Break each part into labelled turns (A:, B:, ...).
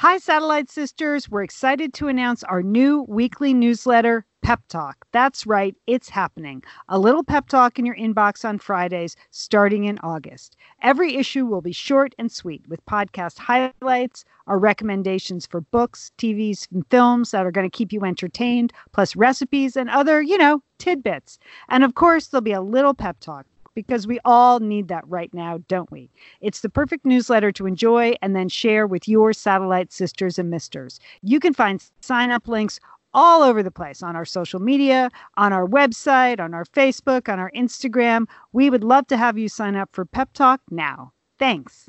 A: Hi, Satellite Sisters. We're excited to announce our new weekly newsletter, Pep Talk. That's right, it's happening. A little pep talk in your inbox on Fridays starting in August. Every issue will be short and sweet with podcast highlights, our recommendations for books, TVs, and films that are going to keep you entertained, plus recipes and other, you know, tidbits. And of course, there'll be a little pep talk because we all need that right now, don't we? It's the perfect newsletter to enjoy and then share with your satellite sisters and misters. You can find sign up links all over the place on our social media, on our website, on our Facebook, on our Instagram. We would love to have you sign up for Pep Talk now. Thanks.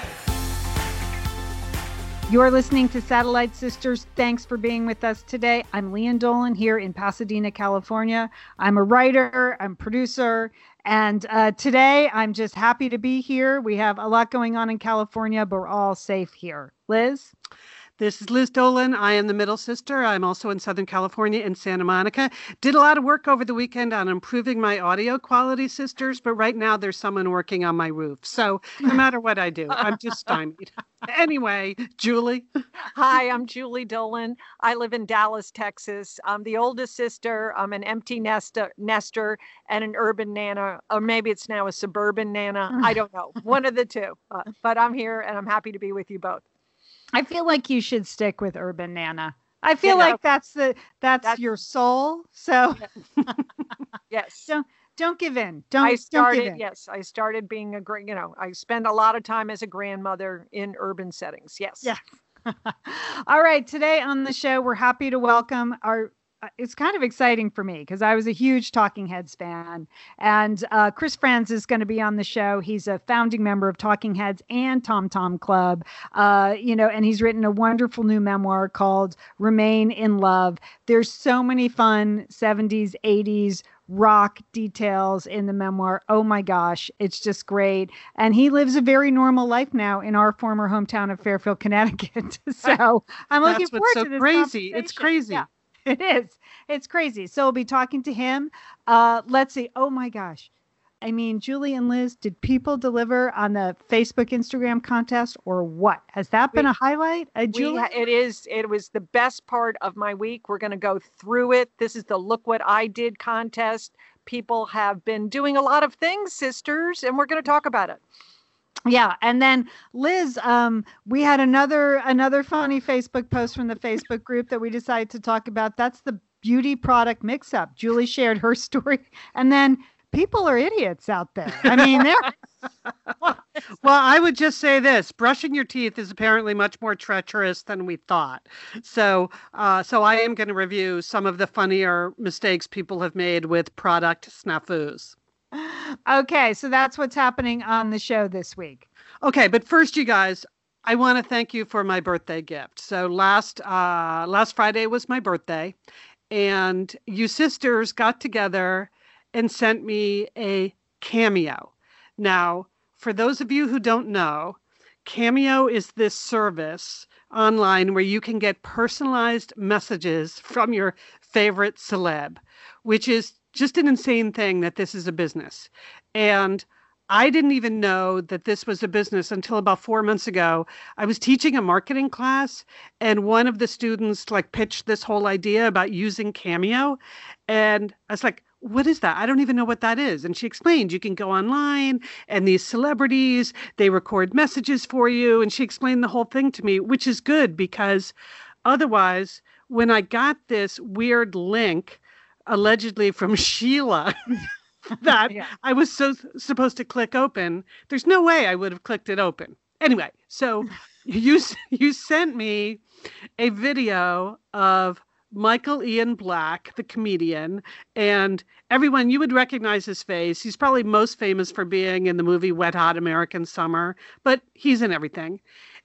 A: You're listening to Satellite Sisters. Thanks for being with us today. I'm Lian Dolan here in Pasadena, California. I'm a writer, I'm producer, and uh, today I'm just happy to be here. We have a lot going on in California, but we're all safe here. Liz?
B: This is Liz Dolan. I am the middle sister. I'm also in Southern California in Santa Monica. Did a lot of work over the weekend on improving my audio quality, sisters, but right now there's someone working on my roof. So no matter what I do, I'm just stymied. anyway, Julie.
C: Hi, I'm Julie Dolan. I live in Dallas, Texas. I'm the oldest sister. I'm an empty nester, nester and an urban nana, or maybe it's now a suburban nana. I don't know. One of the two. Uh, but I'm here and I'm happy to be with you both.
A: I feel like you should stick with Urban Nana. I feel yeah, like that's the that's, that's, your soul. So
C: yes.
A: don't don't give in. Don't
C: I started
A: don't give in.
C: yes, I started being a great, you know, I spend a lot of time as a grandmother in urban settings. Yes.
A: Yeah. All right, today on the show we're happy to welcome our it's kind of exciting for me because I was a huge Talking Heads fan. And uh, Chris Frantz is going to be on the show. He's a founding member of Talking Heads and Tom Tom Club. Uh, you know, and he's written a wonderful new memoir called Remain in Love. There's so many fun 70s, 80s rock details in the memoir. Oh my gosh, it's just great. And he lives a very normal life now in our former hometown of Fairfield, Connecticut. so I'm looking forward
B: so
A: to this.
B: Crazy. It's crazy.
A: Yeah. it is. It's crazy. So we'll be talking to him. Uh, let's see. Oh my gosh. I mean, Julie and Liz, did people deliver on the Facebook Instagram contest or what? Has that been we, a highlight? Uh, Julie?
C: Ha- it is. It was the best part of my week. We're going to go through it. This is the Look What I Did contest. People have been doing a lot of things, sisters, and we're going to talk about it
A: yeah and then liz um, we had another another funny facebook post from the facebook group that we decided to talk about. That's the beauty product mix up julie shared her story and then people are idiots out there. I mean they're
B: well i would just say this brushing your teeth is apparently much more treacherous than we thought. So uh, so i am going to review some of the funnier mistakes people have made with product snafus
A: okay, so that's what's happening on the show this week.
B: Okay, but first, you guys, I want to thank you for my birthday gift. So last uh, last Friday was my birthday, and you sisters got together and sent me a cameo. Now, for those of you who don't know, Cameo is this service online where you can get personalized messages from your favorite celeb, which is just an insane thing that this is a business. And I didn't even know that this was a business until about four months ago. I was teaching a marketing class, and one of the students like pitched this whole idea about using Cameo. And I was like, what is that? I don't even know what that is. And she explained you can go online and these celebrities, they record messages for you. And she explained the whole thing to me, which is good because otherwise, when I got this weird link allegedly from Sheila that yeah. I was so supposed to click open. There's no way I would have clicked it open. Anyway, so you you sent me a video of Michael Ian Black, the comedian, and everyone you would recognize his face. He's probably most famous for being in the movie Wet Hot American Summer, but he's in everything.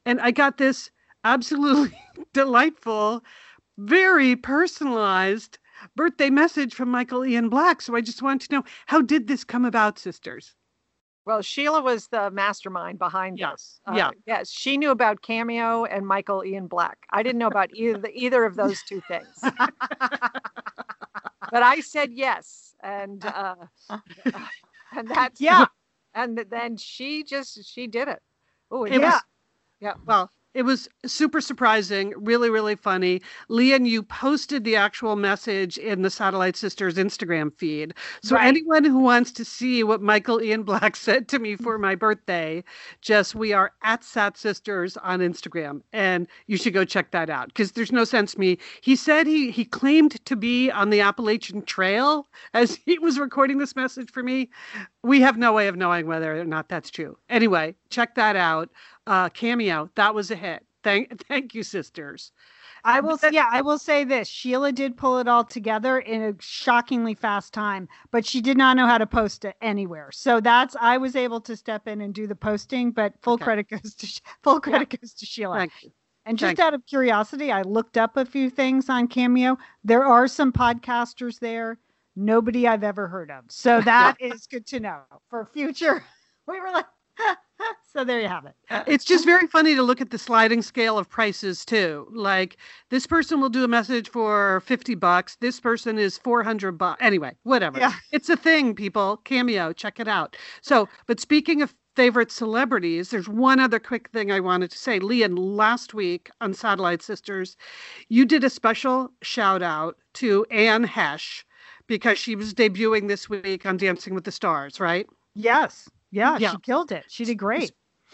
B: And I got this absolutely delightful, very personalized birthday message from Michael Ian Black. So I just wanted to know how did this come about, sisters?
C: Well, Sheila was the mastermind behind
B: Yeah,
C: this. Uh,
B: yeah.
C: Yes, she knew about Cameo and Michael Ian Black. I didn't know about either either of those two things. but I said yes, and uh, and that's
A: Yeah.
C: And then she just she did it. Oh, yeah.
B: was yeah, well, it was super surprising, really, really funny. Lian, you posted the actual message in the Satellite Sisters Instagram feed. So
A: Right.
B: anyone who wants to see what Michael Ian Black said to me for my birthday, just we are at Sat Sisters on Instagram, and you should go check that out because there's no sense me. He said he he claimed to be on the Appalachian Trail as he was recording this message for me. We have no way of knowing whether or not that's true. Anyway, check that out uh, cameo. That was a hit. Thank, thank you, sisters.
A: I will.
B: But-
A: Yeah, I will say this: Sheila did pull it all together in a shockingly fast time, but she did not know how to post it anywhere. So that's I was able to step in and do the posting, but full
B: Okay.
A: credit goes to full credit goes to Sheila.
B: Thank you.
A: And just out of curiosity, I looked up a few things on Cameo. There are some podcasters there, nobody I've ever heard of. So that is good to know for future. We were like, so there you have it.
B: Uh, it's just very funny to look at the sliding scale of prices too. Like this person will do a message for 50 bucks. This person is 400 bucks. Anyway, whatever.
A: Yeah.
B: It's a thing, people. Cameo, check it out. So, but speaking of favorite celebrities, there's one other quick thing I wanted to say. Lian, last week on Satellite Sisters, you did a special shout out to Anne Heche because she was debuting this week on Dancing with the Stars, right?
A: Yes. Yeah,
B: Yeah.
A: she killed it. She did great.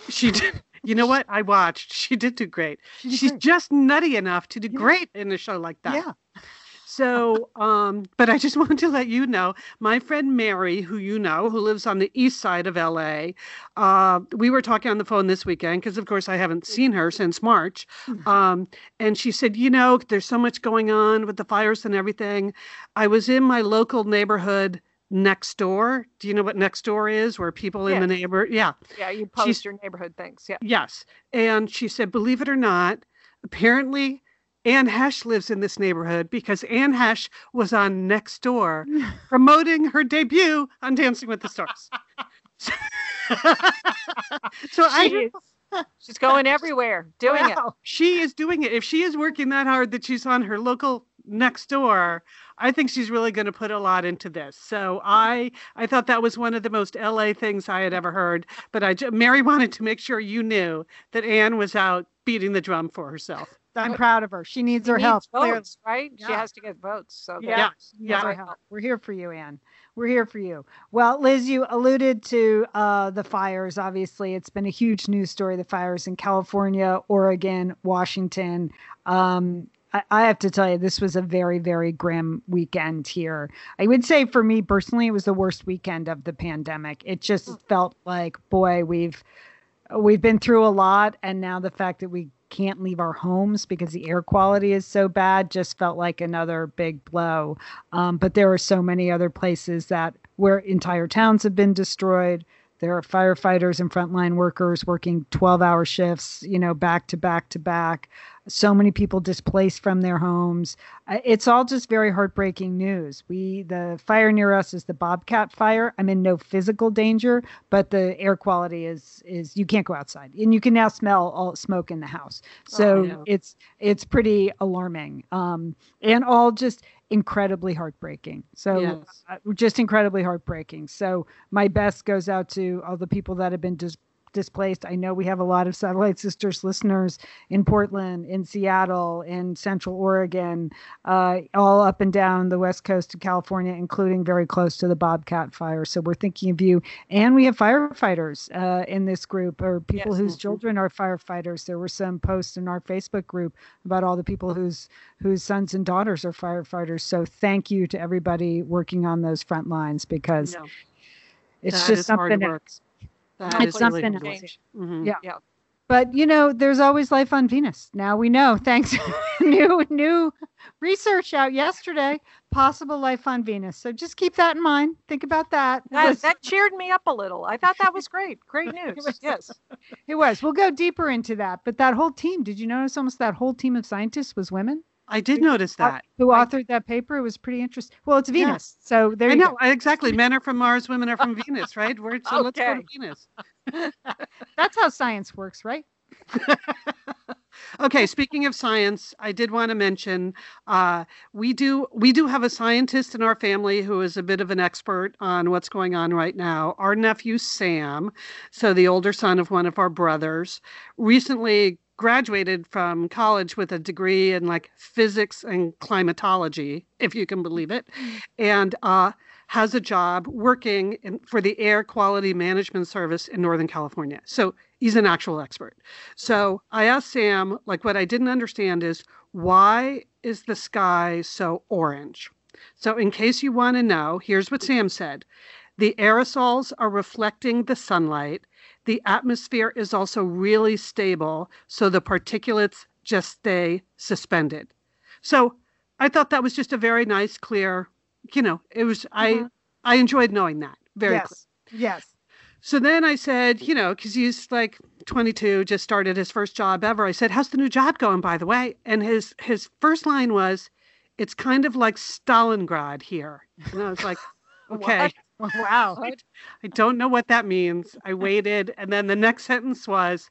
B: She did. You know what? I watched. She did do great.
A: She did
B: She's
A: great.
B: just nutty enough to do
A: Yeah.
B: great in a show like that.
A: Yeah.
B: So, um, but I just wanted to let you know, my friend Mary, who you know, who lives on the east side of LA, uh, we were talking on the phone this weekend because, of course, I haven't seen her since March. Um, and she said, you know, there's so much going on with the fires and everything. I was in my local neighborhood next door. Do you know what next door is? Where people in the neighbor, yeah.
C: Yeah, you
B: She's-
C: post your neighborhood things. Yeah.
B: Yes. And she said, believe it or not, apparently Anne Heche lives in this neighborhood because Anne Heche was on Next Door promoting her debut on Dancing with the Stars. so I
C: is- She's going everywhere doing it.
B: She is doing it. If she is working that hard that she's on her local next door, I think she's really going to put a lot into this. So I I thought that was one of the most LA things I had ever heard. But I ju- Mary wanted to make sure you knew that Anne was out beating the drum for herself.
A: I'm proud of her. She needs
C: She
A: her
C: needs
A: help.
C: votes, right? She has to get votes. So
A: Yeah.
B: Yeah.
A: She needs
B: Yeah.
A: our help. We're here for you, Anne. We're here for you. Well, Liz, you alluded to uh, the fires. Obviously, it's been a huge news story. The fires in California, Oregon, Washington. Um, I, I have to tell you, this was a very, very grim weekend here. I would say for me personally, it was the worst weekend of the pandemic. It just felt like, boy, we've we've been through a lot, and now the fact that we can't leave our homes because the air quality is so bad just felt like another big blow. Um, but there are so many other places that where entire towns have been destroyed. There are firefighters and frontline workers working 12 hour shifts, you know, back to back to back. So many people displaced from their homes. Uh, It's all just very heartbreaking news. We, the fire near us is the Bobcat fire. I'm in no physical danger, but the air quality is, is you can't go outside and you can now smell all smoke in the house. So
B: no.
A: it's, it's pretty alarming. Um, and all just incredibly heartbreaking. So
B: Yes.
A: uh, just incredibly heartbreaking. So my best goes out to all the people that have been dis- displaced. I know we have a lot of Satellite Sisters listeners in Portland, in Seattle, in Central Oregon, uh, all up and down the west coast of California, including very close to the Bobcat fire. So we're thinking of you. And we have firefighters uh, in this group, or people
C: Yes.
A: whose children are firefighters. There were some posts in our Facebook group about all the people whose whose sons and daughters are firefighters. So thank you to everybody working on those front lines because
B: No,
A: it's
B: that
A: just
B: is hard
A: something
B: work.
A: else.
B: That
C: It's
B: is really
A: something
B: hard
C: else.
B: work. Mhm.
A: Yeah.
C: Yeah.
A: But you know, there's always life on Venus. Now we know, thanks new new research out yesterday, possible life on Venus. So just keep that in mind. Think about that.
C: That, that cheered me up a little. I thought that was great. Great news. yes.
A: It was. We'll go deeper into that. But that whole team, did you notice almost that whole team of scientists was women?
B: I did notice that.
A: Who authored that paper? It was pretty interesting. Well, it's Venus. Yeah. So there
B: I
A: you
B: know,
A: go.
B: exactly. Men are from Mars, women are from Venus, right? We're, so okay. let's go to Venus.
A: That's how science works, right?
B: okay speaking of science i did want to mention uh, we do we do have a scientist in our family who is a bit of an expert on what's going on right now our nephew sam so the older son of one of our brothers recently graduated from college with a degree in like physics and climatology if you can believe it and uh, has a job working in, for the air quality management service in northern california so he's an actual expert. So I asked Sam, like, what I didn't understand is why is the sky so orange? So, in case you want to know, here's what Sam said the aerosols are reflecting the sunlight. The atmosphere is also really stable, so the particulates just stay suspended. So, I thought that was just a very nice, clear, you know, it was, mm-hmm. I, I enjoyed knowing that very
A: yes.
B: Clear.
A: Yes.
B: So then I said, you know, because he's like 22, just started his first job ever. I said, "How's the new job going, by the way?" And his his first line was, "It's kind of like Stalingrad here." And I was like, "Okay,
A: wow,
B: I, I don't know what that means." I waited, and then the next sentence was,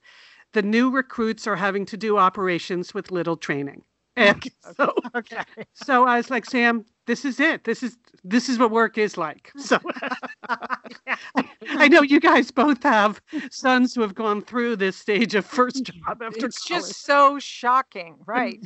B: "The new recruits are having to do operations with little training." And so, okay. so I was like, Sam, this is it. This is this is what work is like. So I know you guys both have sons who have gone through this stage of first job after
C: It's
B: college.
C: just so shocking, right?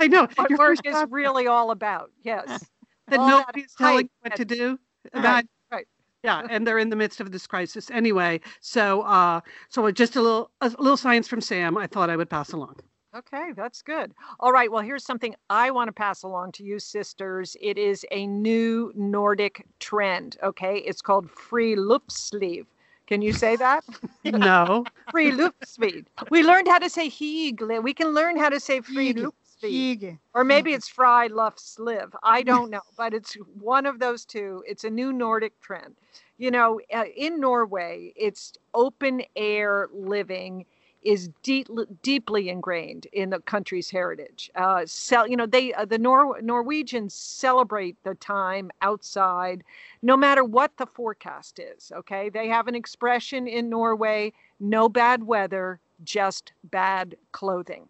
B: I know
C: what work is job. really all about. Yes.
B: That all nobody's that telling what to do.
C: Right. right.
B: Yeah, and they're in the midst of this crisis anyway. So, uh, so just a little, a little science from Sam. I thought I would pass along.
C: Okay, that's good. All right, well, here's something I want to pass along to you, sisters. It is a new Nordic trend. Okay, it's called free loop sleeve. Can you say that?
B: no.
C: friluftsliv. We learned how to say hygge. We can learn how to say Or maybe it's friluftsliv. I don't know, but it's one of those two. It's a new Nordic trend. You know, uh, in Norway, it's open air living is deep, deeply ingrained in the country's heritage. Uh, so, you know, they uh, the Nor- Norwegians celebrate the time outside, no matter what the forecast is. Okay, they have an expression in Norway: "No bad weather, just bad clothing."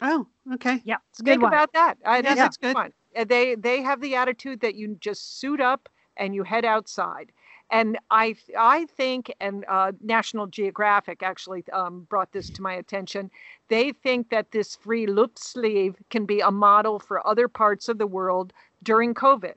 B: Oh, okay.
A: Yeah,
C: think
A: one.
C: about that.
B: Uh, yeah, that's good.
C: One. Uh, they they have the attitude that you just suit up and you head outside and I I think, and uh, National Geographic actually um, brought this to my attention. They think that this friluftsliv can be a model for other parts of the world during COVID.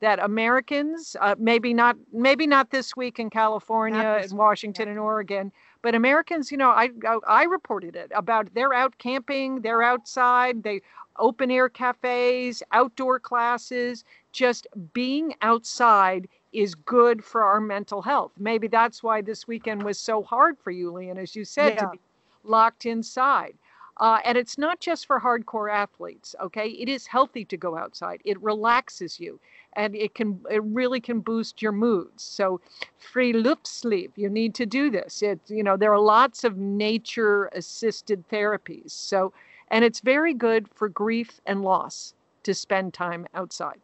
C: That Americans, uh, maybe not, maybe not this week in California and Washington and Oregon, but Americans, you know, I, I I reported it about they're out camping, they're outside, they open air cafes, outdoor classes, just being outside is good for our mental health. Maybe that's why this weekend was so hard for you, Lian, as you said, yeah. to be locked inside. Uh, and it's not just for hardcore athletes, okay? It is healthy to go outside. It relaxes you, and it can it really can boost your moods. So, friluftsliv, you need to do this. It you know there are lots of nature assisted therapies. So, and it's very good for grief and loss to spend time outside.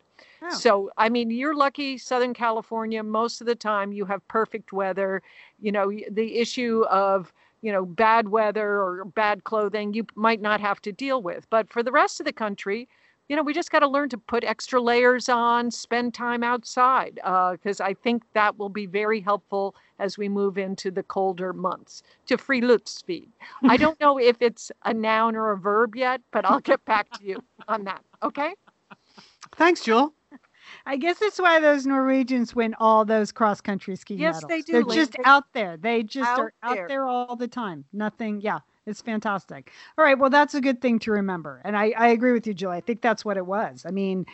C: So, I mean, you're lucky, Southern California, most of the time you have perfect weather. You know, the issue of, you know, bad weather or bad clothing, you might not have to deal with. But for the rest of the country, you know, we just got to learn to put extra layers on, spend time outside, because uh, I think that will be very helpful as we move into the colder months. To friluftsliv. I don't know if it's a noun or a verb yet, but I'll get back to you on that. Okay.
B: Thanks, Jewel.
A: I guess that's why those Norwegians win all those cross country ski
C: yes,
A: medals.
C: they do.
A: They're just
C: they,
A: out there. They just
C: out
A: are out there all the time. Nothing. Yeah, it's fantastic. All right. Well, that's a good thing to remember. And I, I agree with you, Jill. I think that's what it was. I mean,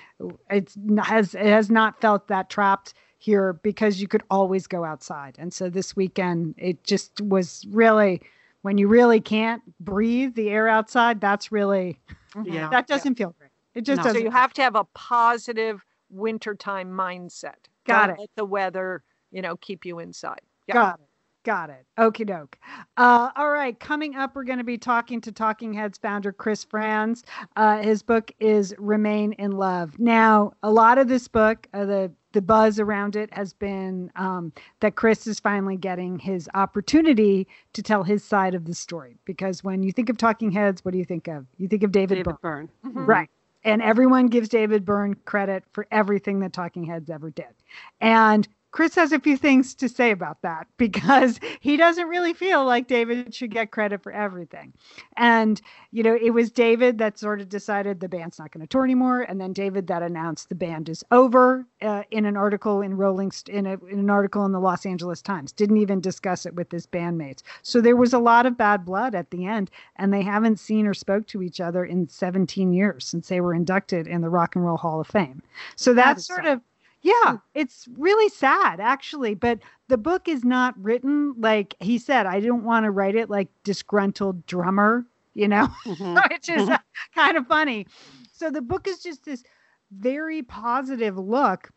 A: it has it has not felt that trapped here because you could always go outside. And so this weekend, it just was really when you really can't breathe the air outside, that's really
C: Mhm.
B: Yeah.
A: that doesn't feel great. It just
B: No.
A: Doesn't.
C: So you have to have a positive wintertime mindset.
A: Got
C: Don't
A: it.
C: Let the weather, you know, keep you inside. Yeah.
A: Got it. Got it. Okie doke. Uh, all right. Coming up, we're going to be talking to Talking Heads founder Chris Frantz. Uh, his book is Remain in Love. Now, a lot of this book, uh, the the buzz around it has been um, that Chris is finally getting his opportunity to tell his side of the story. Because when you think of Talking Heads, what do you think of? You think of David,
B: David
A: Byrne.
B: Byrne.
C: Mhm.
A: Right. And everyone gives David Byrne credit for everything that Talking Heads ever did. And Chris has a few things to say about that because he doesn't really feel like David should get credit for everything. And, you know, it was David that sort of decided the band's not going to tour anymore. And then David that announced the band is over uh, in an article in Rolling, St- in, a, in an article in the Los Angeles Times, didn't even discuss it with his bandmates. So there was a lot of bad blood at the end and they haven't seen or spoke to each other in 17 years since they were inducted in the Rock and Roll Hall of Fame. So that's
B: is
A: sort
B: sad.
A: of yeah, it's really sad actually, but the book is not written like he said I didn't want to write it like disgruntled drummer, you know,
B: Mhm.
A: which is uh, kind of funny. So the book is just this very positive look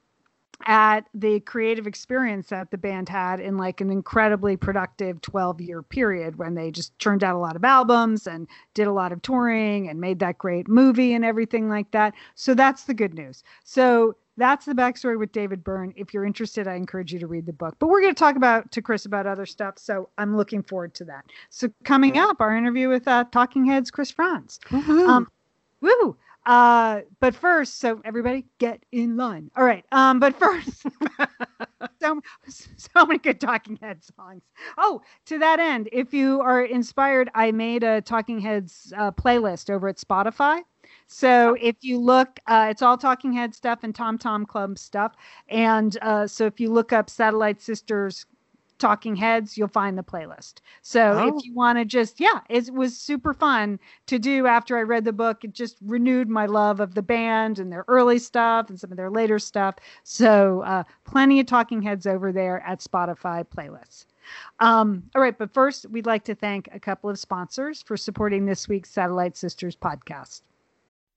A: at the creative experience that the band had in like an incredibly productive 12 year period when they just churned out a lot of albums and did a lot of touring and made that great movie and everything like that. So that's the good news. So that's the backstory with David Byrne. If you're interested, I encourage you to read the book. But we're going to talk about to Chris about other stuff. So I'm looking forward to that. So coming up, our interview with uh, Talking Heads, Chris Frantz.
B: Woohoo.
A: Um, Woo! Uh, but first, so everybody get in line. All right. Um, but first, so so many good Talking Head songs. Oh, to that end, if you are inspired, I made a Talking Heads uh, playlist over at Spotify. So if you look, uh, it's all Talking Head stuff and Tom Tom Club stuff. And uh, so if you look up Satellite Sisters Talking Heads, you'll find the playlist. So
B: Oh.
A: if you want to just, yeah, it was super fun to do after I read the book. It just renewed my love of the band and their early stuff and some of their later stuff. So uh, plenty of Talking Heads over there at Spotify playlists. Um, all right, but first, we'd like to thank a couple of sponsors for supporting this week's Satellite Sisters podcast.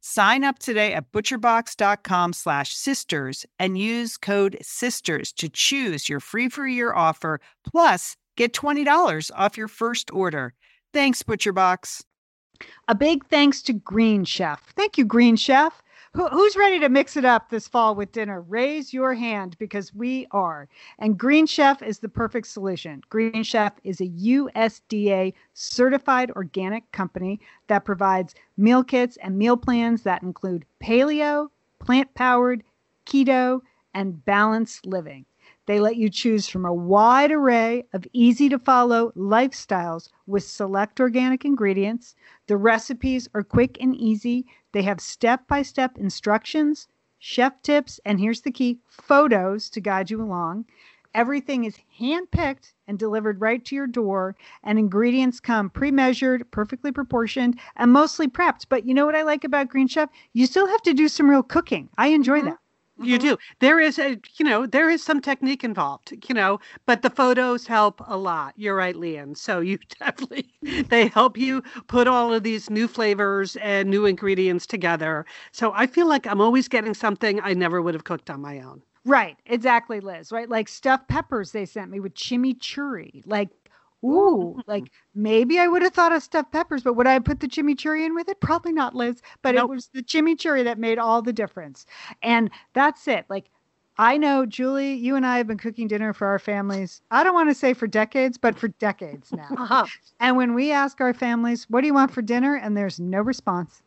D: Sign up today at butcherbox.com slash sisters and use code sisters to choose your free for year offer plus get $20 off your first order. Thanks, ButcherBox.
A: A big thanks to Green Chef. Thank you, Green Chef. Who, who's ready to mix it up this fall with dinner? Raise your hand because we are. And Green Chef is the perfect solution. Green Chef is a USDA certified organic company that provides meal kits and meal plans that include paleo, plant powered, keto, and balanced living. They let you choose from a wide array of easy to follow lifestyles with select organic ingredients. The recipes are quick and easy. They have step by step instructions, chef tips, and here's the key photos to guide you along. Everything is handpicked and delivered right to your door, and ingredients come pre measured, perfectly proportioned, and mostly prepped. But you know what I like about Green Chef? You still have to do some real cooking. I enjoy
C: Mhm.
A: that.
B: You mm-hmm. do. There is a, you know, there is some technique involved, you know, but the photos help a lot. You're right, Lian. So you definitely, they help you put all of these new flavors and new ingredients together. So I feel like I'm always getting something I never would have cooked on my own.
A: Right, exactly, Liz. Right, like stuffed peppers they sent me with chimichurri. Like, ooh, like maybe I would have thought of stuffed peppers, but would I put the chimichurri in with it? Probably not, Liz. But
B: Nope.
A: it was the chimichurri that made all the difference. And that's it. Like, I know, Julie, you and I have been cooking dinner for our families. I don't want to say for decades, but for decades now.
C: Uh-huh.
A: And when we ask our families, what do you want for dinner? And there's no response.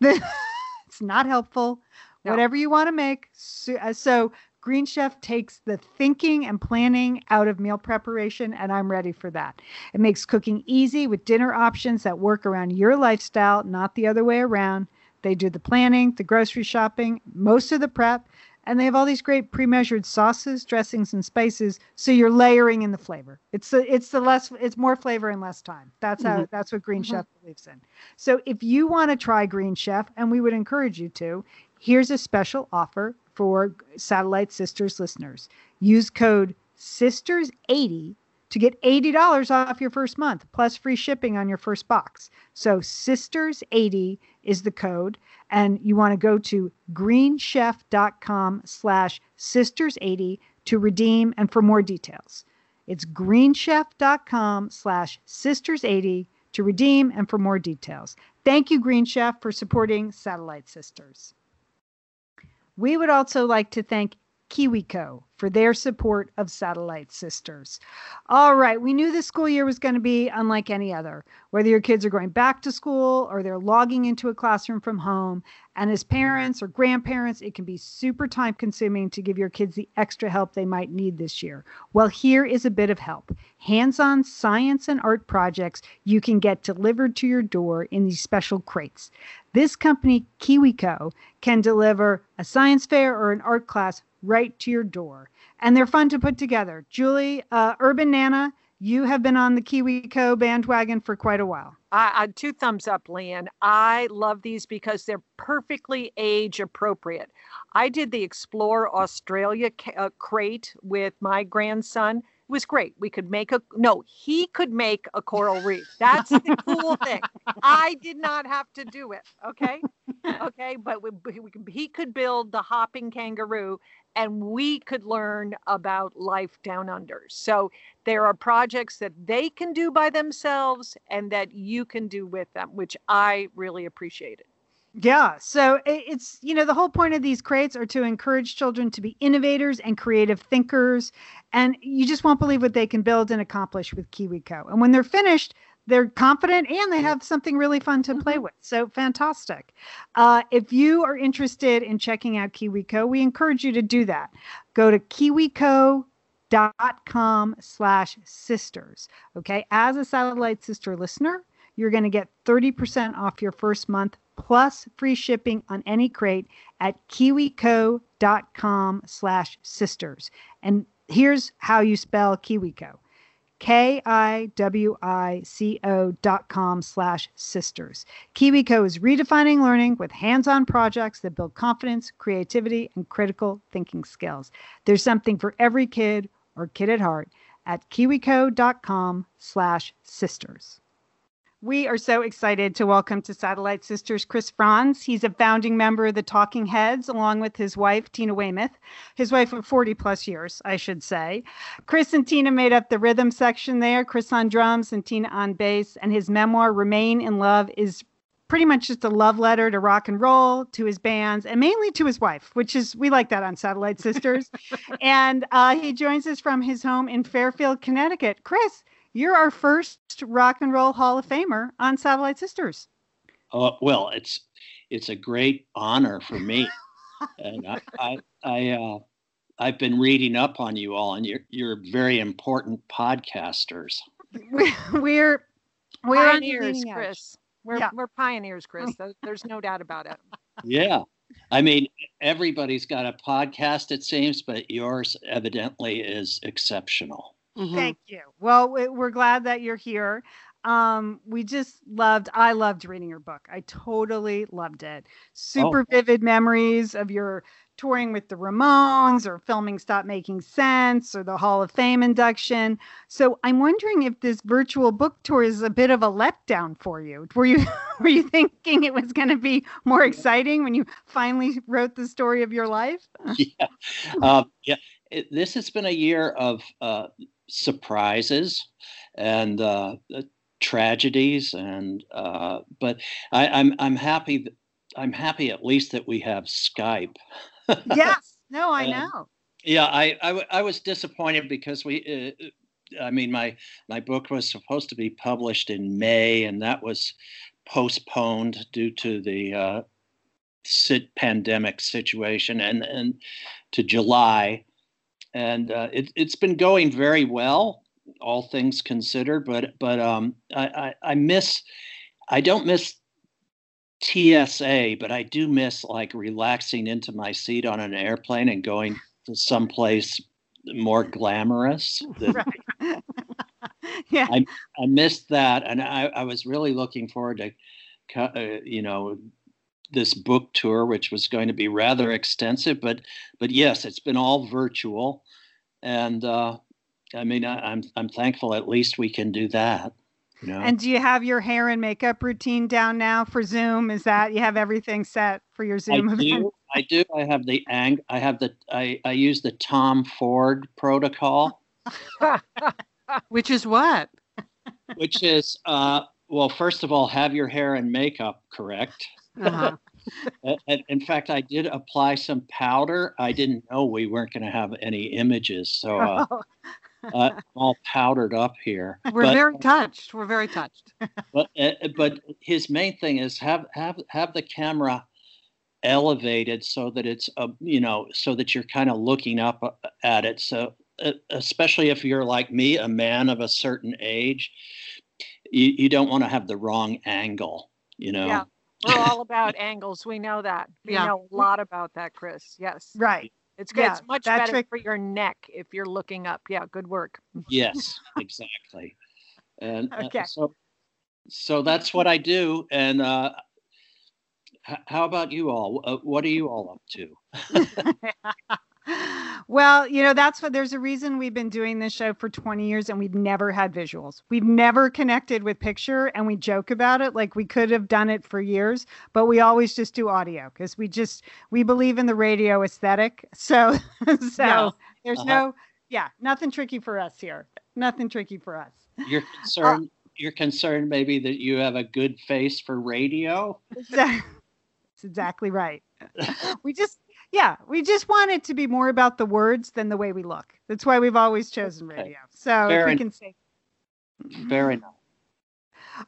A: then it's not helpful.
C: No.
A: Whatever you want to make. So, uh, so Green Chef takes the thinking and planning out of meal preparation, and I'm ready for that. It makes cooking easy with dinner options that work around your lifestyle, not the other way around. They do the planning, the grocery shopping, most of the prep, and they have all these great pre-measured sauces, dressings, and spices. So you're layering in the flavor. It's the it's the less it's more flavor in less time. That's how that's what Green
C: Mhm.
A: Chef believes in. So if you want to try Green Chef, and we would encourage you to, here's a special offer for Satellite Sisters listeners. Use code SISTERS80 to get $80 off your first month plus free shipping on your first box. So SISTERS80 is the code and you want to go to greenchef.com slash sisters80 to redeem and for more details. It's greenchef.com slash sisters80 to redeem and for more details. Thank you, Green Chef, for supporting Satellite Sisters. We would also like to thank KiwiCo for their support of Satellite Sisters. All right, we knew this school year was going to be unlike any other, whether your kids are going back to school or they're logging into a classroom from home. And as parents or grandparents, it can be super time consuming to give your kids the extra help they might need this year. Well, here is a bit of help hands on science and art projects you can get delivered to your door in these special crates. This company, KiwiCo, can deliver a science fair or an art class right to your door. And they're fun to put together. Julie, uh, Urban Nana, you have been on the KiwiCo bandwagon for quite a while.
C: I, I two thumbs up, Lian. I love these because they're perfectly age appropriate. I did the Explore Australia ca- uh, crate with my grandson. It was great. We could make a no, he could make a coral reef. That's the cool thing. I did not have to do it. Okay. Okay. But we, we, he could build the hopping kangaroo and we could learn about life down under. So there are projects that they can do by themselves and that you can do with them, which I really appreciated.
A: Yeah. So it's, you know, the whole point of these crates are to encourage children to be innovators and creative thinkers. And you just won't believe what they can build and accomplish with KiwiCo. And when they're finished, they're confident and they have something really fun to play with. So fantastic. Uh, if you are interested in checking out KiwiCo, we encourage you to do that. Go to kiwico.com slash sisters. Okay. As a satellite sister listener, you're going to get 30% off your first month plus free shipping on any crate at kiwico.com slash sisters. And here's how you spell KiwiCo. K-I-W-I-C-O dot com slash sisters. KiwiCo is redefining learning with hands-on projects that build confidence, creativity, and critical thinking skills. There's something for every kid or kid at heart at kiwico.com slash sisters. We are so excited to welcome to Satellite Sisters Chris Frantz. He's a founding member of the Talking Heads, along with his wife, Tina Weymouth, his wife of 40 plus years, I should say. Chris and Tina made up the rhythm section there, Chris on drums and Tina on bass. And his memoir, Remain in Love, is pretty much just a love letter to rock and roll, to his bands, and mainly to his wife, which is, we like that on Satellite Sisters. and uh, he joins us from his home in Fairfield, Connecticut. Chris, you're our first rock and roll Hall of Famer on Satellite Sisters.
E: Oh well, it's it's a great honor for me, and I I, I uh, I've been reading up on you all, and you're you're very important podcasters.
A: We're we're, we're on the
C: pioneers. Chris. We're,
A: Yeah.
C: we're pioneers, Chris. There's no doubt about it.
E: Yeah, I mean, everybody's got a podcast, it seems, but yours evidently is exceptional.
A: Mm-hmm. Thank you. Well, we're glad that you're here. Um, we just loved, I loved reading your book. I totally loved it. Super oh. vivid memories of your touring with the Ramones or filming Stop Making Sense or the Hall of Fame induction. So I'm wondering if this virtual book tour is a bit of a letdown for you. Were you were you thinking it was going to be more exciting when you finally wrote the story of your life?
E: yeah, um, yeah. It, this has been a year of uh, surprises and uh, tragedies, and uh, but I, I'm I'm happy. That, I'm happy at least that we have Skype
A: yes. No, I know.
E: Yeah, I, I, I was disappointed because we. Uh, I mean, my my book was supposed to be published in May, and that was postponed due to the uh, pandemic situation, and and to July, and uh, it, it's been going very well, all things considered. But but um, I, I I miss, I don't miss TSA, but I do miss like relaxing into my seat on an airplane and going to someplace more glamorous.
A: right. yeah,
E: I, I missed that, and I, I was really looking forward to, uh, you know, this book tour, which was going to be rather extensive. But but yes, it's been all virtual, and uh, I mean, I, I'm I'm thankful at least we can do that.
A: And do you have your hair and makeup routine down now for Zoom? Is that you have everything set for your Zoom
E: I
A: event?
E: Do, I do. I have the ang. I have the. I I use the Tom Ford protocol.
B: Which is what?
E: Which is uh well, first of all, have your hair and makeup correct. Uh-huh. in fact, I did apply some powder. I didn't know we weren't going to have any images, so uh, uh, all powdered up here.
B: We're but, very touched. We're very touched.
E: but uh, but his main thing is have have have the camera elevated so that it's uh, you know so that you're kind of looking up uh, at it. So uh, especially if you're like me, a man of a certain age, you, you don't want to have the wrong angle. You know.
C: Yeah. We're all about angles. We know that. We yeah. know a lot about that, Chris. Yes.
A: Right.
C: It's good. Yeah, it's much better trick- for your neck if you're looking up. Yeah, good work.
E: Yes, exactly. And uh, okay. Uh, so, so that's what I do. And uh, h- how about you all? Uh, what are you all up to?
A: well, you know, that's what there's a reason we've been doing this show for 20 years and we've never had visuals. We've never connected with picture and we joke about it like we could have done it for years, but we always just do audio because we just we believe in the radio aesthetic. So so yeah. there's uh-huh. no yeah, nothing tricky for us here. Nothing tricky for us.
E: You're concerned uh, you're concerned maybe that you have a good face for radio?
A: That's exactly right. we just yeah, we just want it to be more about the words than the way we look. That's why we've always chosen radio. So Fair we can say.
E: Fair enough.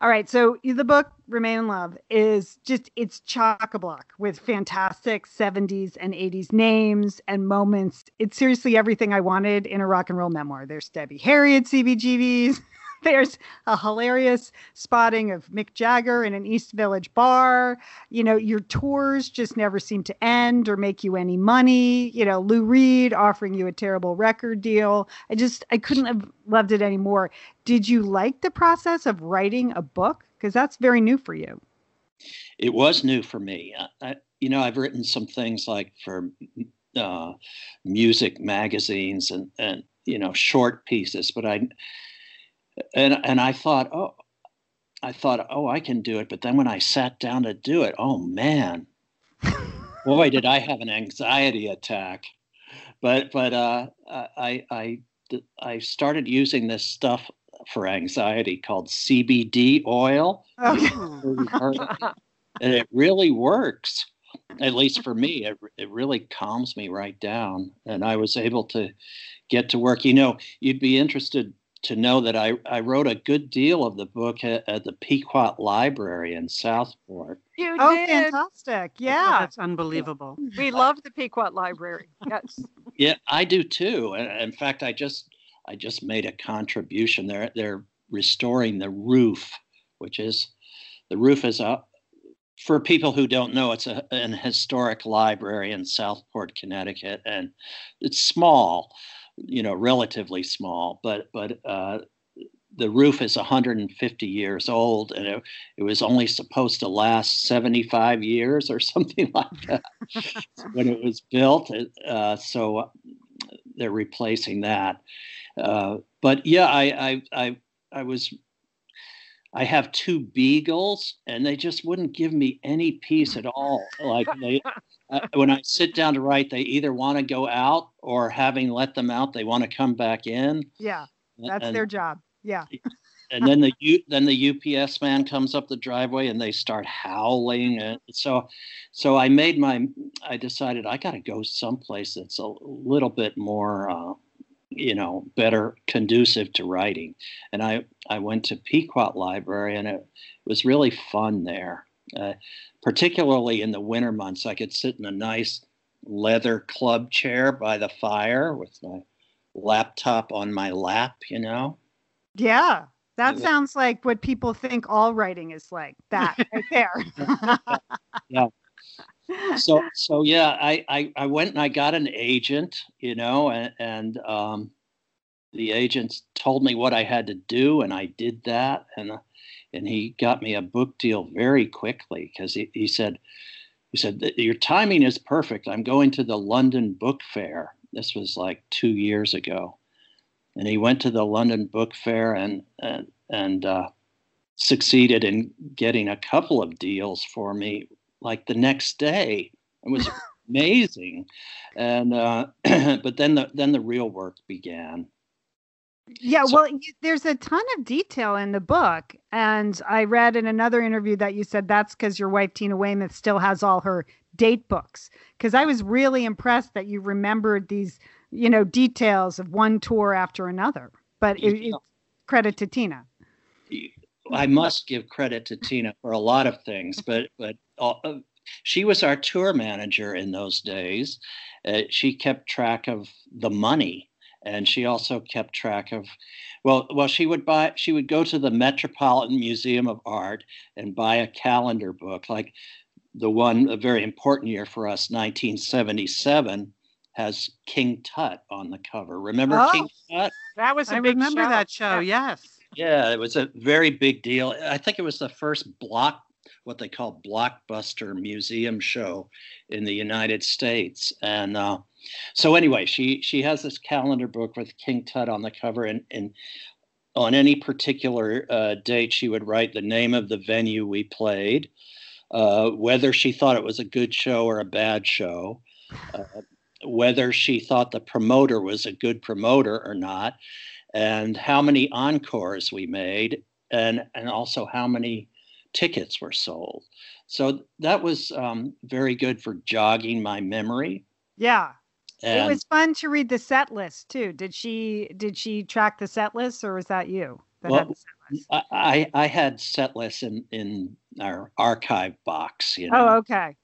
A: All right, so the book Remain in Love is just it's chock a block with fantastic 70s and 80s names and moments. It's seriously everything I wanted in a rock and roll memoir. There's Debbie Harry at CBGB's. There's a hilarious spotting of Mick Jagger in an East Village bar. You know, your tours just never seem to end or make you any money. You know, Lou Reed offering you a terrible record deal. I just, I couldn't have loved it anymore. Did you like the process of writing a book? Because that's very new for you.
E: It was new for me. I, you know, I've written some things like for uh, music magazines and, and, you know, short pieces, but I, and and I thought, oh, I thought, oh, I can do it. But then when I sat down to do it, oh man, boy, did I have an anxiety attack. But but uh, I I I started using this stuff for anxiety called CBD oil, okay. and it really works. At least for me, it, it really calms me right down, and I was able to get to work. You know, you'd be interested to know that I, I wrote a good deal of the book at, at the Pequot Library in Southport.
A: You oh, did. fantastic. Yeah.
B: That's unbelievable.
C: We love the Pequot Library. Yes.
E: yeah, I do too. In fact, I just I just made a contribution. They're they're restoring the roof, which is the roof is up for people who don't know, it's a, an historic library in Southport, Connecticut, and it's small, you know, relatively small, but but uh, the roof is 150 years old, and it, it was only supposed to last 75 years or something like that when it was built. Uh, so uh, they're replacing that. Uh, but yeah, I, I I I was I have two beagles, and they just wouldn't give me any peace at all. Like they, uh, when I sit down to write, they either want to go out, or having let them out, they want to come back in.
A: Yeah, that's and, their job. Yeah.
E: and then the U, then the UPS man comes up the driveway, and they start howling. And so, so I made my. I decided I got to go someplace that's a little bit more. Uh, you know better conducive to writing and i i went to pequot library and it was really fun there uh, particularly in the winter months i could sit in a nice leather club chair by the fire with my laptop on my lap you know?
A: Yeah that sounds like what people think all writing is like that right there.
E: Yeah. So so yeah I, I i went and i got an agent you know and and um the agent told me what i had to do and i did that and uh, and he got me a book deal very quickly because he, he said he said your timing is perfect i'm going to the london book fair this was like two years ago and he went to the london book fair and and and uh, succeeded in getting a couple of deals for me like the next day. It was amazing, and uh, but then the then the real work began.
A: Yeah, so, well, there's a ton of detail in the book, and I read in another interview that you said that's because your wife Tina Weymouth still has all her date books. Because I was really impressed that you remembered these, you know, details of one tour after another. But it, it's credit to Tina.
E: I must give credit to Tina for a lot of things, but but uh, she was our tour manager in those days. Uh, she kept track of the money, and she also kept track of, well, well, she would buy, she would go to the Metropolitan Museum of Art and buy a calendar book, like the one a very important year for us, 1977 has King Tut on the cover. Remember oh, King Tut?
C: That was a
B: I
C: big
B: remember
C: show.
B: that show. Yes.
E: Yeah, it was a very big deal. I think it was the first block, what they call blockbuster museum show in the United States. And uh, so, anyway, she she has this calendar book with King Tut on the cover, and and on any particular uh, date, she would write the name of the venue we played, uh, whether she thought it was a good show or a bad show. Uh, whether she thought the promoter was a good promoter or not, and how many encores we made and and also how many tickets were sold. So that was um, very good for jogging my memory.
A: Yeah. And it was fun to read the set list too. Did she did she track the set list or was that you that
E: well, I, I had set lists in in our archive box you know.
A: oh okay.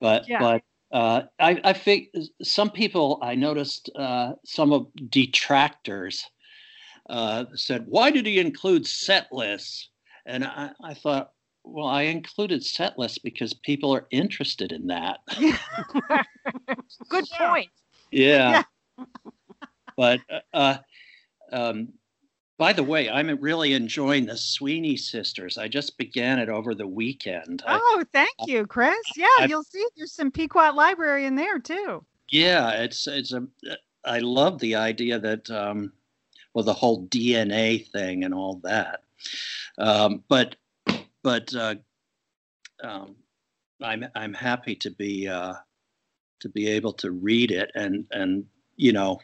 E: But yeah. but uh, I, I think some people I noticed uh, some of detractors uh, said, Why did he include set lists? And I, I thought, well, I included set lists because people are interested in that.
C: Good point.
E: Yeah. yeah. but uh, um, by the way, I'm really enjoying the Sweeney Sisters. I just began it over the weekend.
A: Oh, thank you, Chris. Yeah, I, you'll see there's some Pequot Library in there too.
E: Yeah, it's it's a. I love the idea that um, well, the whole DNA thing and all that. Um, but but uh, um, I'm I'm happy to be uh, to be able to read it and and you know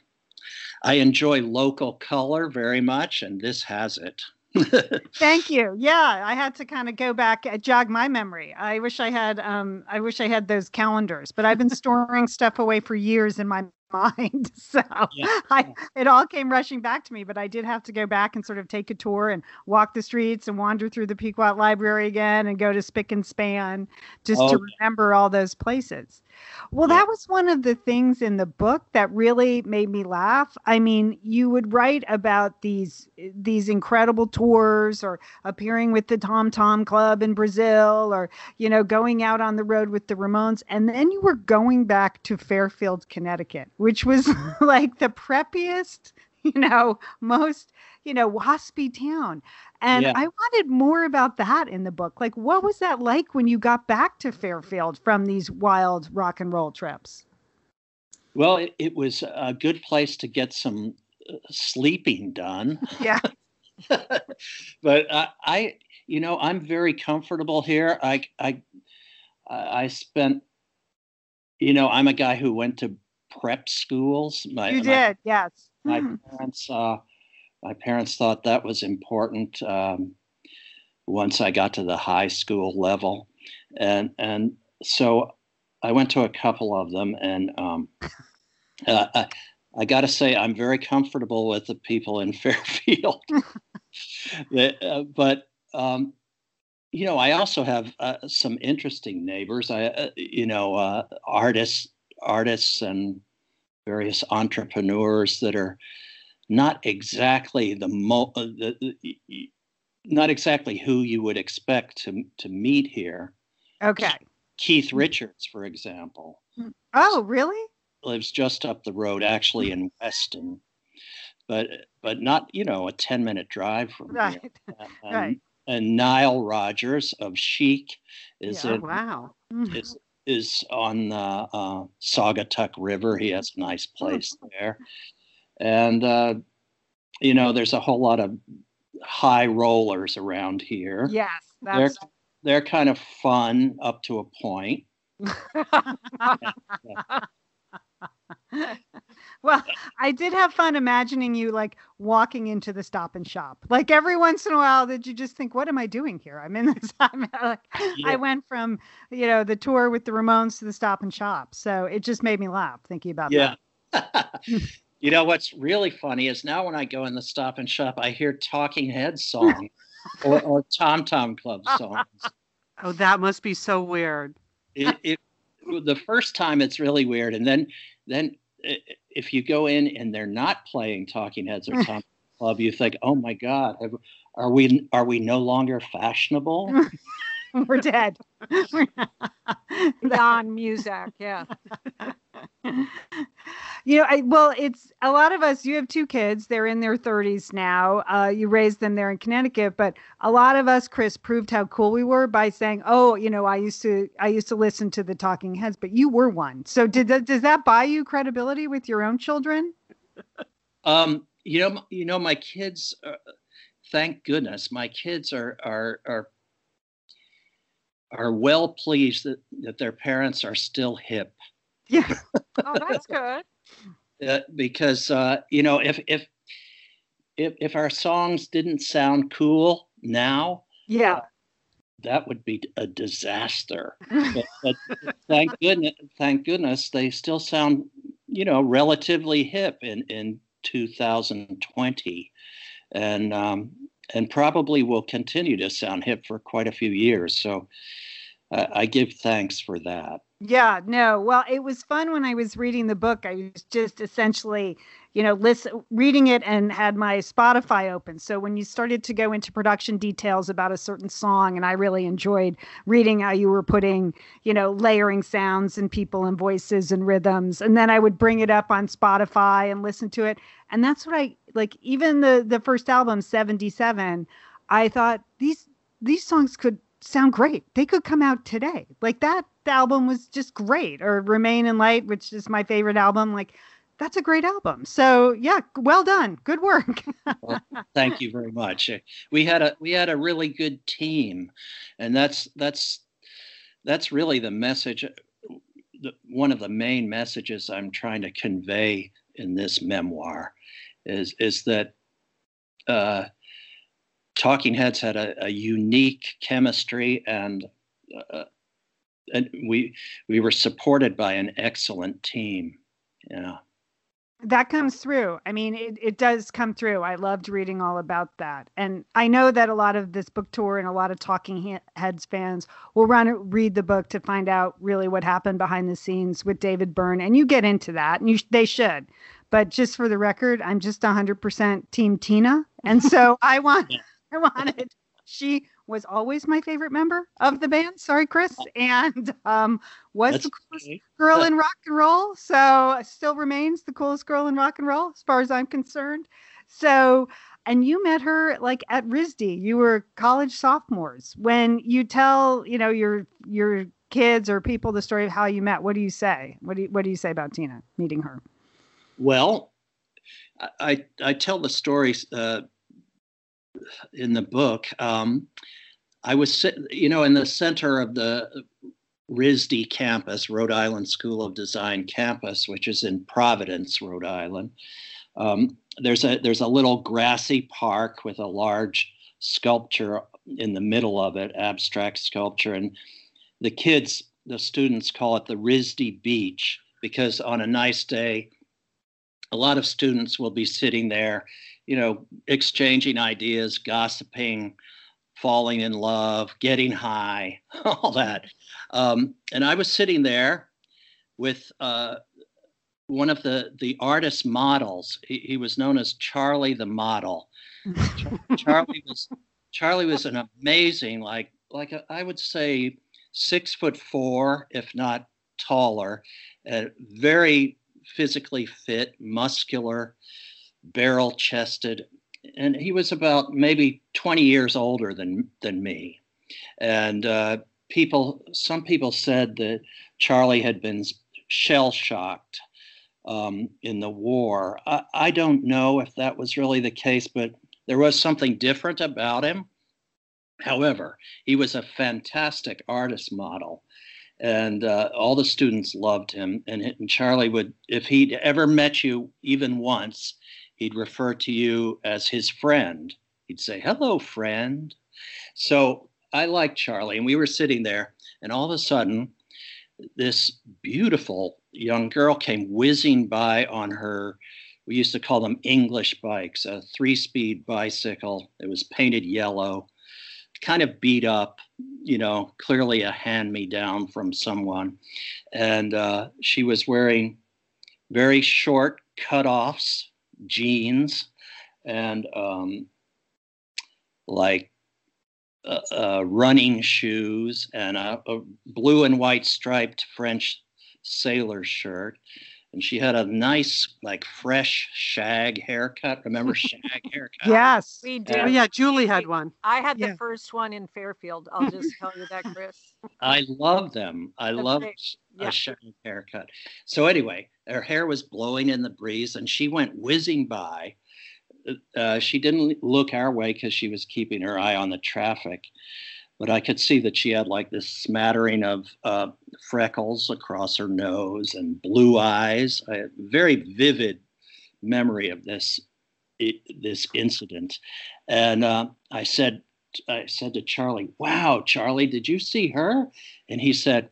E: I enjoy local color very much, and this has it.
A: Thank you. Yeah, I had to kind of go back, uh, jog my memory. I wish I had, um, I wish I had those calendars, but I've been storing stuff away for years in my mind. So yeah. I, it all came rushing back to me, but I did have to go back and sort of take a tour and walk the streets and wander through the Pequot Library again and go to Spick and Span just oh, to remember all those places. Well, that was one of the things in the book that really made me laugh. I mean, you would write about these these incredible tours or appearing with the Tom Tom Club in Brazil or, you know, going out on the road with the Ramones and then you were going back to Fairfield, Connecticut, which was like the preppiest, you know, most, you know, waspy town. And
E: Yeah.
A: I wanted more about that in the book. Like, what was that like when you got back to Fairfield from these wild rock and roll trips?
E: Well, it, it was a good place to get some uh, sleeping done.
A: Yeah.
E: but I, I, you know, I'm very comfortable here. I, I, I spent, you know, I'm a guy who went to prep schools. My,
A: You
E: my-
A: did, yes.
E: my
A: Hmm.
E: parents uh, my parents thought that was important um, once I got to the high school level, and and so I went to a couple of them, and um, uh, I, I got to say I'm very comfortable with the people in Fairfield, uh, but. Um, you know, I also have uh, some interesting neighbors. I, uh, you know, uh, artists, artists, and various entrepreneurs that are not exactly the, mo- uh, the, the not exactly who you would expect to to meet here.
A: Okay.
E: Keith Richards, for example,
A: Oh, really?
E: lives just up the road, actually in Weston, but but not you know a ten minute drive from here.
A: Right.
E: And,
A: Right.
E: and Nile Rodgers of Chic is
B: Oh,
E: in,
B: wow.
A: Mhm.
E: is is on the uh, Saugatuck River. He has a nice place there, and uh, you know, there's a whole lot of high rollers around here.
A: Yes,
E: they're they're kind of fun up to a point.
A: well, I did have fun imagining you like walking into the stop and shop. Like every once in a while, did you just think, "What am I doing here? I'm in this." I'm like,
E: Yeah.
A: I went from you know the tour with the Ramones to the stop and shop, so it just made me laugh thinking about that.
E: Yeah.
A: that.
E: you know what's really funny is now when I go in the Stop and Shop, I hear Talking Heads songs or, or Tom Tom Club songs.
B: Oh, that must be so weird.
E: it, it the first time it's really weird and then then if you go in and they're not playing talking heads or tom club you think oh my god have, are we are we no longer fashionable
A: We're dead.
C: Beyond Muzak, yeah.
A: you know, I, well, it's a lot of us. You have two kids; they're in their thirties now. Uh, you raised them there in Connecticut, but a lot of us, Chris, proved how cool we were by saying, "Oh, you know, I used to, I used to listen to the Talking Heads, but you were one." So, did that, does that buy you credibility with your own children?
E: um you know you know my kids uh, thank goodness my kids are are are are well pleased that that their parents are still hip
A: Yeah,
C: Oh, that's good.
E: uh, because uh, you know if if if if our songs didn't sound cool now,
A: yeah,
E: that would be a disaster. but, but thank goodness, thank goodness, they still sound you know relatively hip in in 2020, and um, and probably will continue to sound hip for quite a few years. So. I I give thanks for that.
A: Yeah, no. Well, it was fun when I was reading the book. I was just essentially, you know, listen, reading it and had my Spotify open. So when you started to go into production details about a certain song, and I really enjoyed reading how you were putting, you know, layering sounds and people and voices and rhythms, and then I would bring it up on Spotify and listen to it. And that's what I like. Even the the first album, seventy seven, I thought these these songs could sound great. They could come out today. Like that album was just great. Or Remain in Light, which is my favorite album. Like that's a great album. So yeah, well done. Good work.
E: Thank you very much. Uh, We had a we had a really good team, and that's that's that's really the message. uh, The, one of the main messages I'm trying to convey in this memoir is is that uh, Talking Heads had a, a unique chemistry, and uh, and we we were supported by an excellent team. Yeah.
A: that comes through. I mean, it, it does come through. I loved reading all about that. And I know that a lot of this book tour and a lot of Talking Heads fans will run read the book to find out really what happened behind the scenes with David Byrne. And you get into that, and you they should. But just for the record, I'm just 100% Team Tina. And so I want, I wanted, she was always my favorite member of the band. Sorry, Chris. And um, was That's the coolest okay. girl in rock and roll. So still remains the coolest girl in rock and roll, as far as I'm concerned. So, and you met her like at RISD. You were college sophomores. When you tell, you know, your your kids or people the story of how you met, what do you say? What do you, what do you say about Tina meeting her?
E: Well, I I tell the story uh, in the book. Um, I was, you know, in the center of the RISD campus, Rhode Island School of Design campus, which is in Providence, Rhode Island. Um, there's a there's a little grassy park with a large sculpture in the middle of it, abstract sculpture, and the kids, the students, call it the RISD Beach because on a nice day, a lot of students will be sitting there you know, exchanging ideas, gossiping, falling in love, getting high, all that. Um, and I was sitting there with uh, one of the the artist models. He, he, was known as Charlie the Model. Charlie was Charlie was an amazing, like like a, I would say, six foot four, if not taller, uh, very physically fit, muscular barrel chested, and he was about maybe 20 years older than than me. And uh, people, some people said that Charlie had been shell shocked um, in the war. I, I don't know if that was really the case, but there was something different about him. However, he was a fantastic artist model and uh, all the students loved him. And, and, Charlie would, if he'd ever met you even once, he'd refer to you as his friend. He'd say, Hello, friend. So I liked Charlie, and we were sitting there, and all of a sudden, this beautiful young girl came whizzing by on her, we used to call them English bikes, a three speed bicycle. It was painted yellow, kind of beat up, you know, clearly a hand me down from someone. And uh, she was wearing very short cutoffs jeans and um, like uh, uh, running shoes and a, a, blue and white striped French sailor shirt. And she had a nice, like fresh shag haircut. Remember shag haircut?
A: yes,
C: we do.
B: oh, yeah, Julie had one.
C: I had yeah. the first one in Fairfield. I'll just tell you that, Chris.
E: I love them. I That's love yeah. a shag haircut. So anyway, her hair was blowing in the breeze, and she went whizzing by. Uh, she didn't look our way because she was keeping her eye on the traffic, but I could see that she had like this smattering of uh, freckles across her nose and blue eyes. A very vivid memory of this it, this incident, and uh, I said I said to Charlie, "Wow, Charlie, did you see her?" And he said,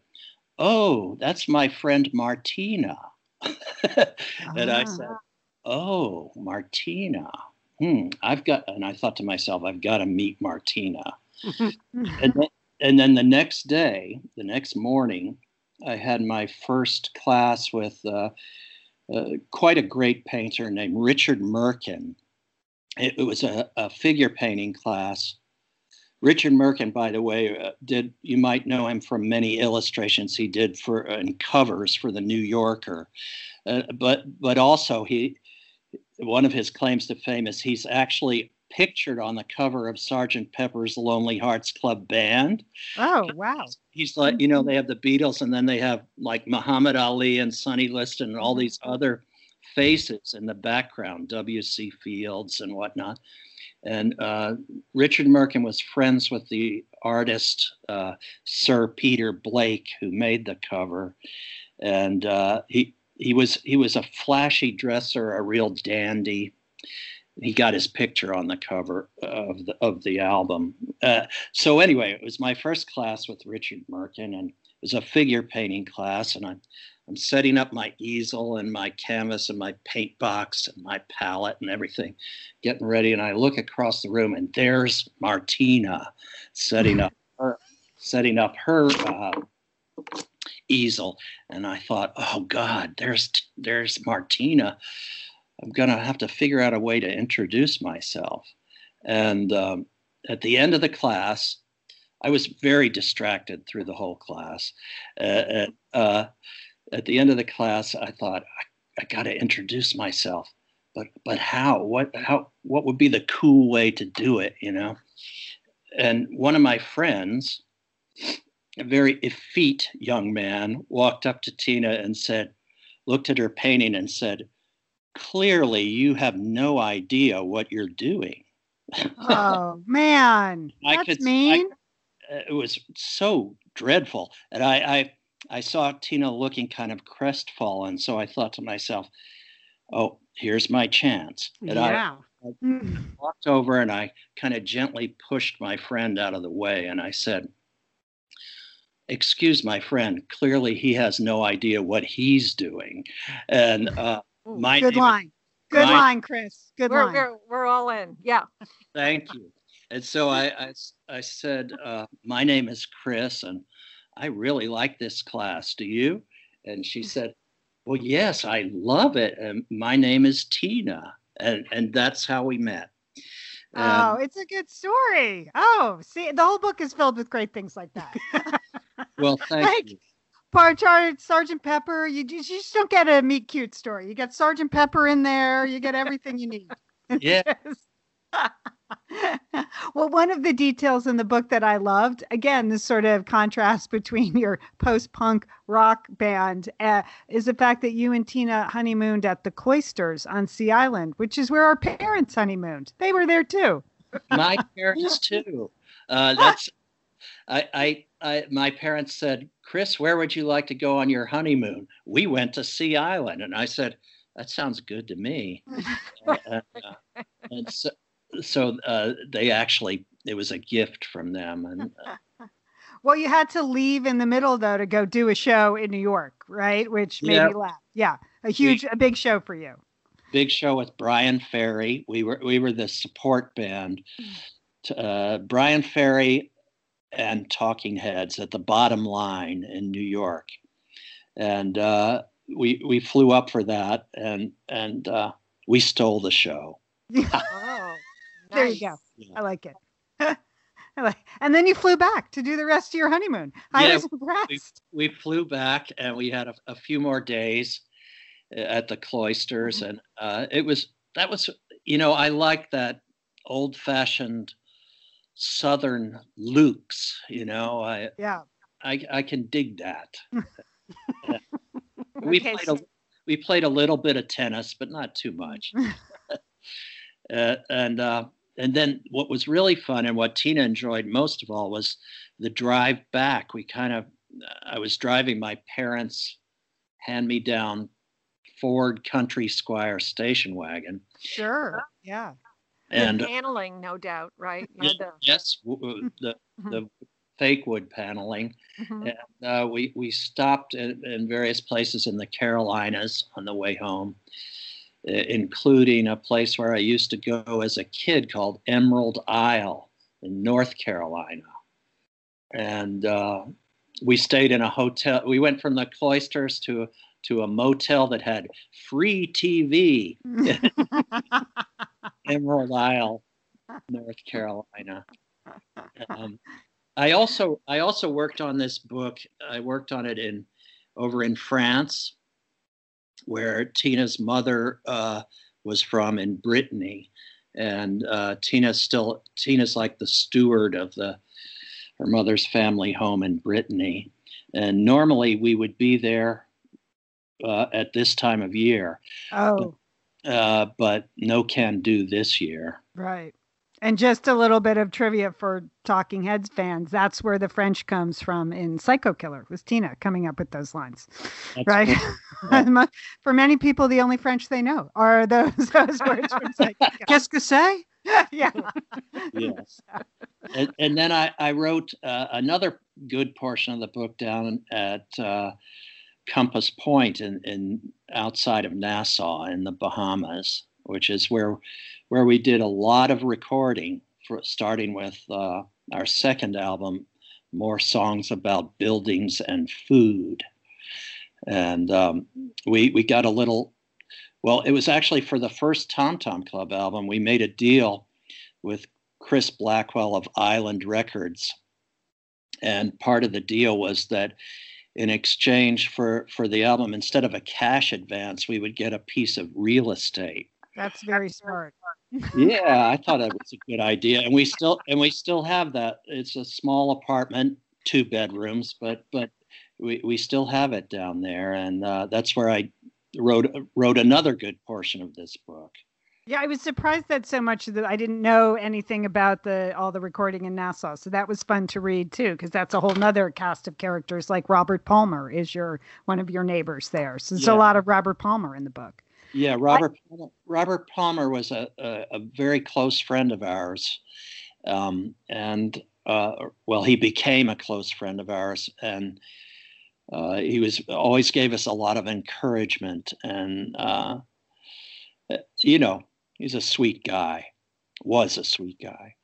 E: "Oh, that's my friend Martina." and I said, ah. "Oh, Martina. Hmm. I've got." And I thought to myself, "I've got to meet Martina." and, then, and then the next day, the next morning, I had my first class with uh, uh, quite a great painter named Richard Merkin. It, it was a, a, figure painting class. Richard Merkin, by the way, uh, did you might know him from many illustrations he did for and covers for the New Yorker. Uh, but but also he one of his claims to fame is he's actually pictured on the cover of Sergeant Pepper's Lonely Hearts Club Band.
A: Oh, wow.
E: He's like, you know, they have the Beatles and then they have like Muhammad Ali and Sonny Liston and all these other faces in the background, W.C. Fields and whatnot. And uh, Richard Merkin was friends with the artist uh, Sir Peter Blake, who made the cover. And uh, he he was he was a flashy dresser, a real dandy. He got his picture on the cover of the of the album. Uh, so anyway, it was my first class with Richard Merkin, and it was a figure painting class. And I I'm setting up my easel and my canvas and my paint box and my palette and everything, getting ready. And I look across the room, and there's Martina setting up her setting up her uh, easel. And I thought, oh God, there's there's Martina. I'm gonna have to figure out a way to introduce myself. And um, at the end of the class, I was very distracted through the whole class. Uh, uh, at the end of the class, I thought I, I got to introduce myself, but but how? What how? What would be the cool way to do it? You know? And one of my friends, a very effete young man, walked up to Tina and said, looked at her painting and said, "Clearly, you have no idea what you're doing."
A: Oh man,
E: I
A: that's
E: could- I-
A: mean.
E: Uh, it was so dreadful. And I, I, I saw Tina looking kind of crestfallen. So I thought to myself, oh, here's my chance. And I
B: yeah.
A: Mm.
E: walked over and I kind of gently pushed my friend out of the way. And I said, excuse my friend, clearly he has no idea what he's doing. And uh,
C: Ooh,
E: my
A: Good
E: name-
A: line. Good
E: my-
A: line, Chris. Good
C: We're,
A: line.
C: we're, we're all in. Yeah.
E: Thank you. And so I I said, uh, my name is Chris, and I really like this class. Do you? And she mm. said, well, yes, I love it. And my name is Tina. And, and that's how we met.
A: Um,
E: oh,
A: it's a good story. Oh, see, the whole book is filled with great things like that.
E: well, thank
A: like-
E: you.
A: Part Char- Sergeant Pepper, you just, you just don't get a meet cute story. You get Sergeant Pepper in there. You get everything you need.
E: Yeah.
A: well, one of the details in the book that I loved, again, this sort of contrast between your post punk rock band, uh, is the fact that you and Tina honeymooned at the Cloisters on Sea Island, which is where our parents honeymooned. They were there too.
E: my parents too. Uh, that's I, I, I, my parents said, Chris, where would you like to go on your honeymoon? We went to Sea Island, and I said, that sounds good to me. And, uh, and so, so uh, they actually, it was a gift from them, and uh,
A: Well, you had to leave in the middle though to go do a show in New York, right? Which made
E: Yeah.
A: me laugh. Yeah, a huge, a big show for you.
E: big show with Bryan Ferry. We were we were the support band. T- Uh, Bryan Ferry and Talking Heads at the Bottom Line in New York, and uh, we we flew up for that, and and uh, we stole the show.
A: There you go.
E: Yeah.
A: I like it. I like, and then you flew back to do the rest of your honeymoon. I
E: Yeah,
A: was impressed.
E: We flew back, and we had a, a few more days uh, at the cloisters, and uh, it was that was you know I like that old fashioned Southern Luke's. You know, I
A: Yeah.
E: I, I can dig that. we
C: Okay,
E: played a
C: so-
E: we played a little bit of tennis, but not too much. uh, and uh, and then what was really fun and what Tina enjoyed most of all was the drive back. We kind of I was driving my parents' hand me down Ford Country Squire station wagon,
A: Sure. Yeah.
E: and
C: the paneling, no doubt, right? You
E: yeah,
C: the-
E: yes, w- w- the the fake wood paneling.
C: Mhm.
E: And uh, we we stopped in, in various places in the Carolinas on the way home, uh, including a place where I used to go as a kid called Emerald Isle in North Carolina. And uh, we stayed in a hotel. We went from the cloisters to to a motel that had free TV, Emerald Isle, North Carolina. Um, I also I also worked on this book. I worked on it in over in France, where Tina's mother uh, was from in Brittany, and uh, Tina's still Tina's like the steward of the her mother's family home in Brittany, and normally we would be there uh, at this time of year,
A: oh,
E: uh, but no can do this year.
A: right. And just a little bit of trivia for Talking Heads fans. That's where the French comes from in Psycho Killer, was Tina coming up with those lines.
E: That's
A: right?
E: Yeah.
A: For many people, the only French they know are those, those words from Psycho Killer.
B: Qu'est-ce que c'est?
A: yeah.
E: yes. And, and then I, I wrote uh, another good portion of the book down at uh, Compass Point in, in outside of Nassau in the Bahamas, which is where where we did a lot of recording for starting with uh, our second album, more songs about buildings and food, and um, we we got a little. Well, it was actually for the first Tom Tom Club album. We made a deal with Chris Blackwell of Island Records, and part of the deal was that in exchange for for the album instead of a cash advance we would get a piece of real estate
A: That's very smart.
E: yeah i thought that was a good idea and we still and we still have that it's a small apartment two bedrooms but but we, we still have it down there and uh, that's where i wrote wrote another good portion of this book
A: Yeah, I was surprised that so much that I didn't know anything about the all the recording in Nassau. So that was fun to read too, because that's a whole nother cast of characters. Like Robert Palmer is your one of your neighbors there. So there's
E: Yeah.
A: a lot of Robert Palmer in the book.
E: Yeah, Robert Palmer, Robert Palmer was a, a, a very close friend of ours, um, and uh, well, he became a close friend of ours, and uh, he was always gave us a lot of encouragement, and uh, you know, he's a sweet guy, was a sweet guy,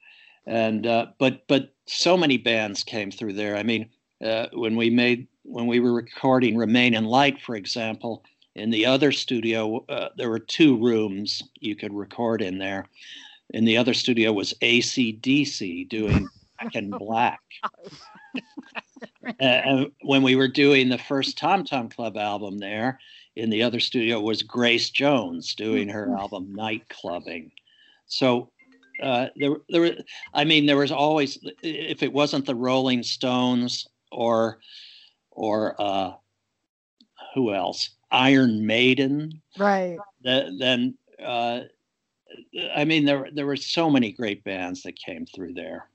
E: and uh, but but so many bands came through there. I mean, uh, when we made when we were recording Remain in Light, for example in the other studio, uh, there were two rooms you could record in there. In the other studio was ACDC doing Black and Black. And when we were doing the first Tom Tom Club album there, in the other studio was Grace Jones doing her album Night Clubbing. So uh, there, there, were- I mean, there was always, if it wasn't the Rolling Stones or, or uh, who else? Iron Maiden.
A: Right.
E: The, then, uh, I mean, there there were so many great bands that came through there.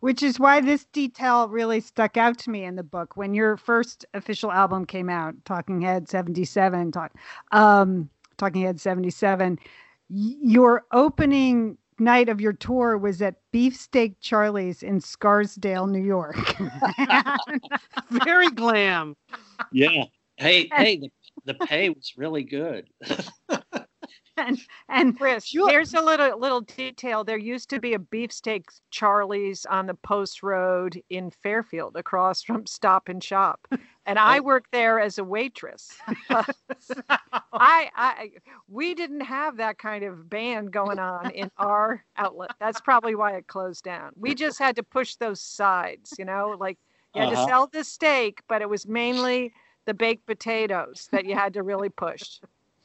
A: Which is why this detail really stuck out to me in the book. When your first official album came out, Talking Head 77, talk, um, Talking Head 77, your opening night of your tour was at Beefsteak Charlie's in Scarsdale, New York.
B: Very glam.
E: Yeah. Hey, hey, the, the pay was really good.
A: and, and
C: Chris,
A: Sure.
C: here's a little little detail. There used to be a beefsteak Charlie's on the Post Road in Fairfield, across from Stop and Shop, and I worked there as a waitress. I, I, we didn't have that kind of band going on in our outlet. That's probably why it closed down. We just had to push those sides, you know, like you had
E: Uh-huh.
C: to sell the steak, but it was mainly the baked potatoes that you had to really push.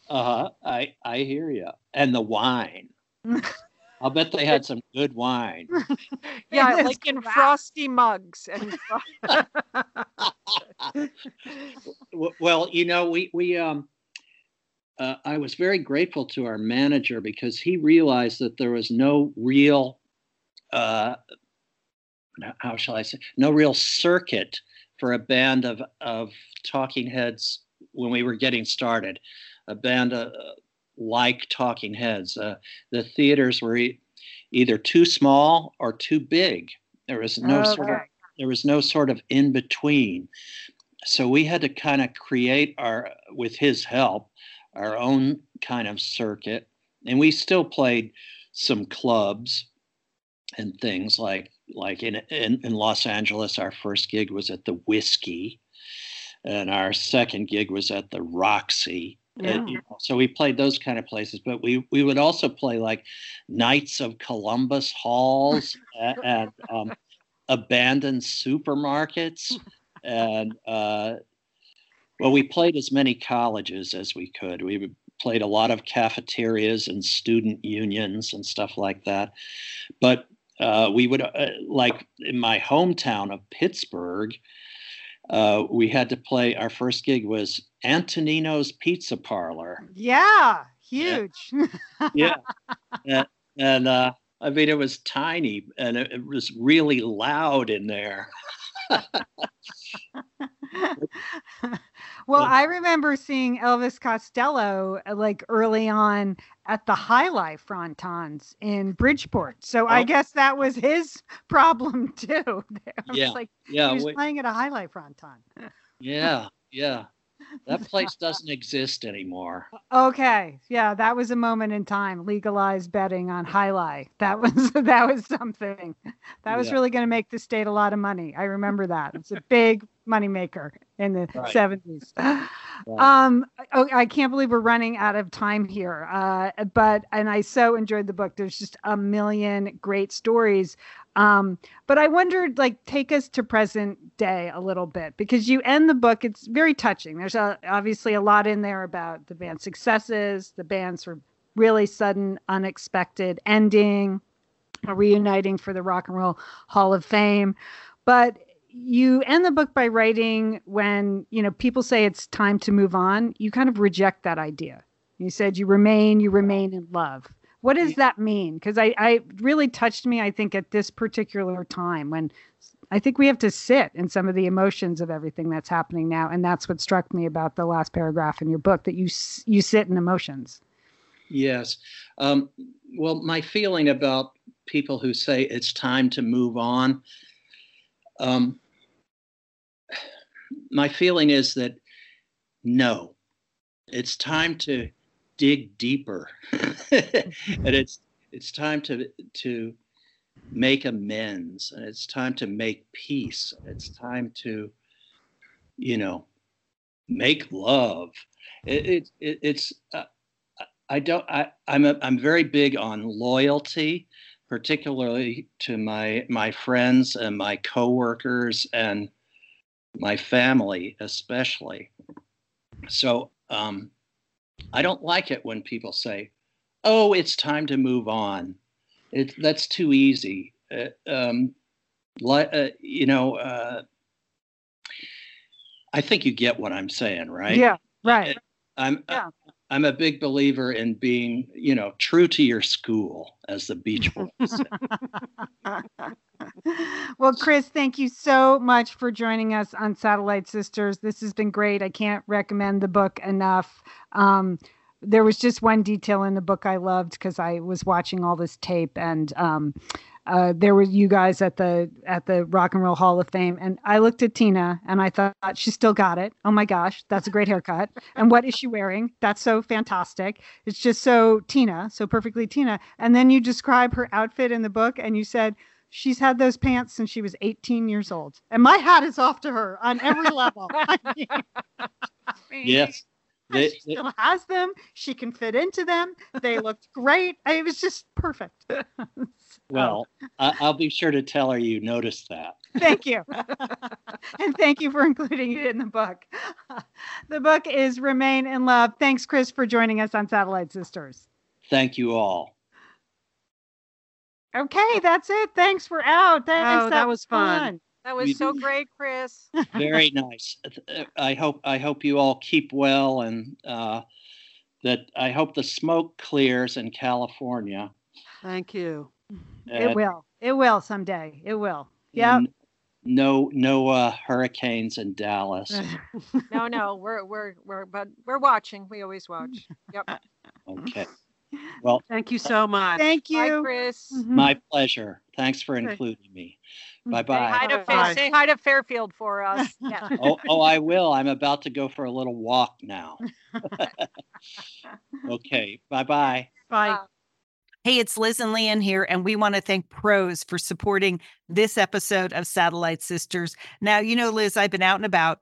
E: Uh huh. I I hear you. And the wine. I'll bet they had some good wine.
C: Yeah,
A: Goodness
C: like in
A: gracious.
C: frosty mugs and
E: W- well, you know, we we um, uh, I was very grateful to our manager because he realized that there was no real, uh, how shall I say, no real circuit for a band of of Talking Heads when we were getting started, a band uh, like Talking Heads. Uh, the theaters were e- either too small or too big. There was no sort of there was no sort of in between so we had to kind of create our with his help our own kind of circuit and we still played some clubs and things like like in in, in los angeles our first gig was at the whisky and our second gig was at the roxy.
A: Yeah.
E: you know, so we played those kind of places but we we would also play like knights of columbus halls and, and um, abandoned supermarkets and uh, well we played as many colleges as we could. We played a lot of cafeterias and student unions and stuff like that. But uh, we would uh, like in my hometown of pittsburgh uh, we had to play our first gig was antonino's pizza parlor.
A: Yeah, huge.
E: yeah. And, and uh, i mean it was tiny and it, it was really loud in there
A: well,
E: Yeah.
A: I remember seeing Elvis Costello uh, like early on at the Jai Alai Frontons in Bridgeport. So I
E: Oh.
A: guess that was his problem too. I
E: Yeah.
A: like
E: yeah
A: he was
E: we-
A: playing at a Jai Alai Fronton.
E: Yeah, Yeah. That place doesn't exist anymore.
A: Okay. Yeah, that was a moment in time. Legalized betting on Jai Alai. That was that was something. That was
E: Yeah.
A: really going to make the state a lot of money. I remember that. It's a big moneymaker in the
E: Right.
A: 70s. Um, oh, I can't believe we're running out of time here. Uh, but and I so enjoyed the book. There's just a million great stories. Um, but I wondered, like, take us to present day a little bit because you end the book. It's very touching. There's a, obviously a lot in there about the band's successes, the band's really sudden, unexpected ending, a reuniting for the Rock and Roll Hall of Fame. But you end the book by writing when you know people say it's time to move on. You kind of reject that idea. You said you remain, you remain in love. What does that mean? Because I, I really touched me. I think at this particular time when I think we have to sit in some of the emotions of everything that's happening now, and that's what struck me about the last paragraph in your book that you you sit in emotions.
E: Yes. Um, well, my feeling about people who say it's time to move on, um, my feeling is that no, it's time to dig deeper, and it's it's time to to make amends, and it's time to make peace. It's time to, you know, make love. It, it, it it's uh, I don't. I, I'm a, I'm very big on loyalty, particularly to my my friends and my coworkers and my family, especially. So um, I don't like it when people say, "Oh, it's time to move on." It that's too easy. Uh, um, li- uh, you know, uh, I think you get what I'm saying, right?
A: Yeah, right.
E: I'm
A: Yeah.
E: I'm a big believer in being, you know, true to your school, as the Beach Boys.
A: well, Chris, thank you so much for joining us on Satellite Sisters. This has been great. I can't recommend the book enough. Um, there was just one detail in the book I loved because I was watching all this tape and um, uh, there were you guys at the at the Rock and Roll Hall of Fame, and I looked at Tina and I thought she still got it. Oh my gosh, that's a great haircut. And what is she wearing? That's so fantastic. It's just so Tina, so perfectly Tina. And then you describe her outfit in the book, and you said she's had those pants since she was 18 years old. And my hat is off to her on every level. I mean,
E: Yes. They-
A: she still has them. She can fit into them. They looked great. It was just perfect. So,
E: well, I, I'll be sure to tell her you noticed that.
A: thank you. and thank you for including it in the book. The book is Remain in Love. Thanks, Chris, for joining us on Satellite Sisters.
E: Thank you all.
A: Okay, that's it. Thanks for out. Thanks.
B: Oh, that was fun.
C: That was
E: You-
C: so great, Chris.
E: Very nice. Uh, I hope I hope you all keep well and uh, that I hope the smoke clears in California.
B: Thank you.
A: It
E: Uh,
A: will. It will someday. It will. Yeah.
E: No, no uh, hurricanes in Dallas.
C: No, no, we're we're we're but we're watching. We always watch. Yep.
E: Okay, Well,
B: thank you so much.
A: Thank
C: Bye,
A: you.
C: Chris.
A: Mhm.
E: my pleasure. Thanks for including me.
A: Mm.
E: Bye
C: hi
E: bye.
C: to Fair, say hi to Fairfield for us. Yeah.
E: Oh, oh, I will. I'm about to go for a little walk now. okay, bye bye.
B: Bye.
D: Hey, it's Liz and Lian here, and we want to thank Prose for supporting this episode of Satellite Sisters. Now, you know, Liz, I've been out and about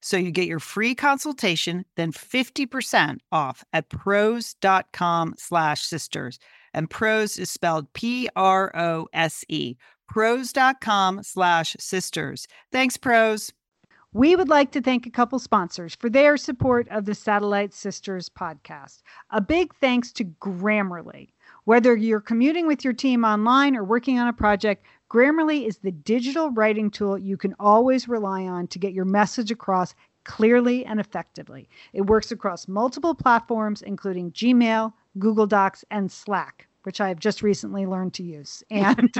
D: So you get your free consultation, then 50% off at prose.com slash sisters. And Prose is spelled P-R-O-S-E. Prose.com slash sisters. Thanks, Prose.
A: We would like to thank a couple sponsors for their support of the Satellite Sisters podcast. A big thanks to Grammarly. Whether you're commuting with your team online or working on a project, Grammarly is the digital writing tool you can always rely on to get your message across clearly and effectively. It works across multiple platforms, including Gmail, Google Docs, and Slack, which I have just recently learned to use. And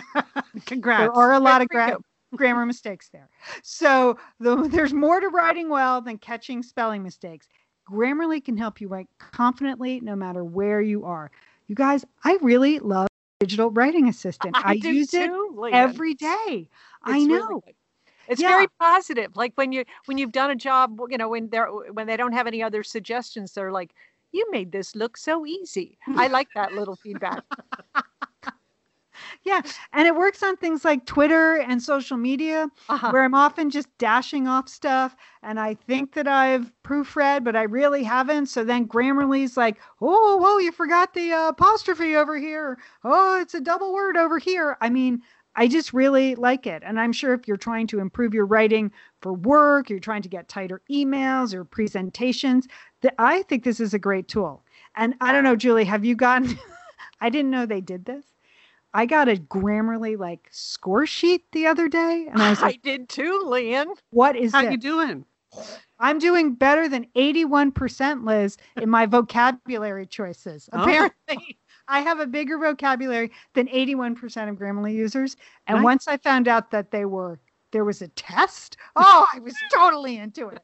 F: Congrats.
A: there are a lot of gra- grammar mistakes there. So the, there's more to writing well than catching spelling mistakes. Grammarly can help you write confidently no matter where you are. You guys, I really love digital writing assistant. I,
C: do
A: use it
C: too, Lian.
A: every day. I know.
C: really. It's
A: Yeah.
C: very positive. Like when you when you've done a job, you know, when they're when they don't have any other suggestions, they're like, "You made this look so easy." I mm. like that little feedback.
A: Yeah, and it works on things like Twitter and social media.
C: Uh-huh.
A: where I'm often just dashing off stuff and I think that I've proofread, but I really haven't. So then Grammarly's like, oh, whoa, you forgot the uh, apostrophe over here. Oh, it's a double word over here. I mean, I just really like it. And I'm sure if you're trying to improve your writing for work, you're trying to get tighter emails or presentations, that I think this is a great tool. And I don't know, Julie, have you gotten, I didn't know they did this. I got a Grammarly like score sheet the other day, and I was like, I
C: did too, Lian.
A: "What is
B: How
A: this?"
B: you doing?
A: I'm doing better than 81%, Liz, in my vocabulary choices.
B: Oh.
A: Apparently, I have a bigger vocabulary than 81% of Grammarly users. And
B: Nice.
A: once I found out that they were there was a test, oh, I was totally into it.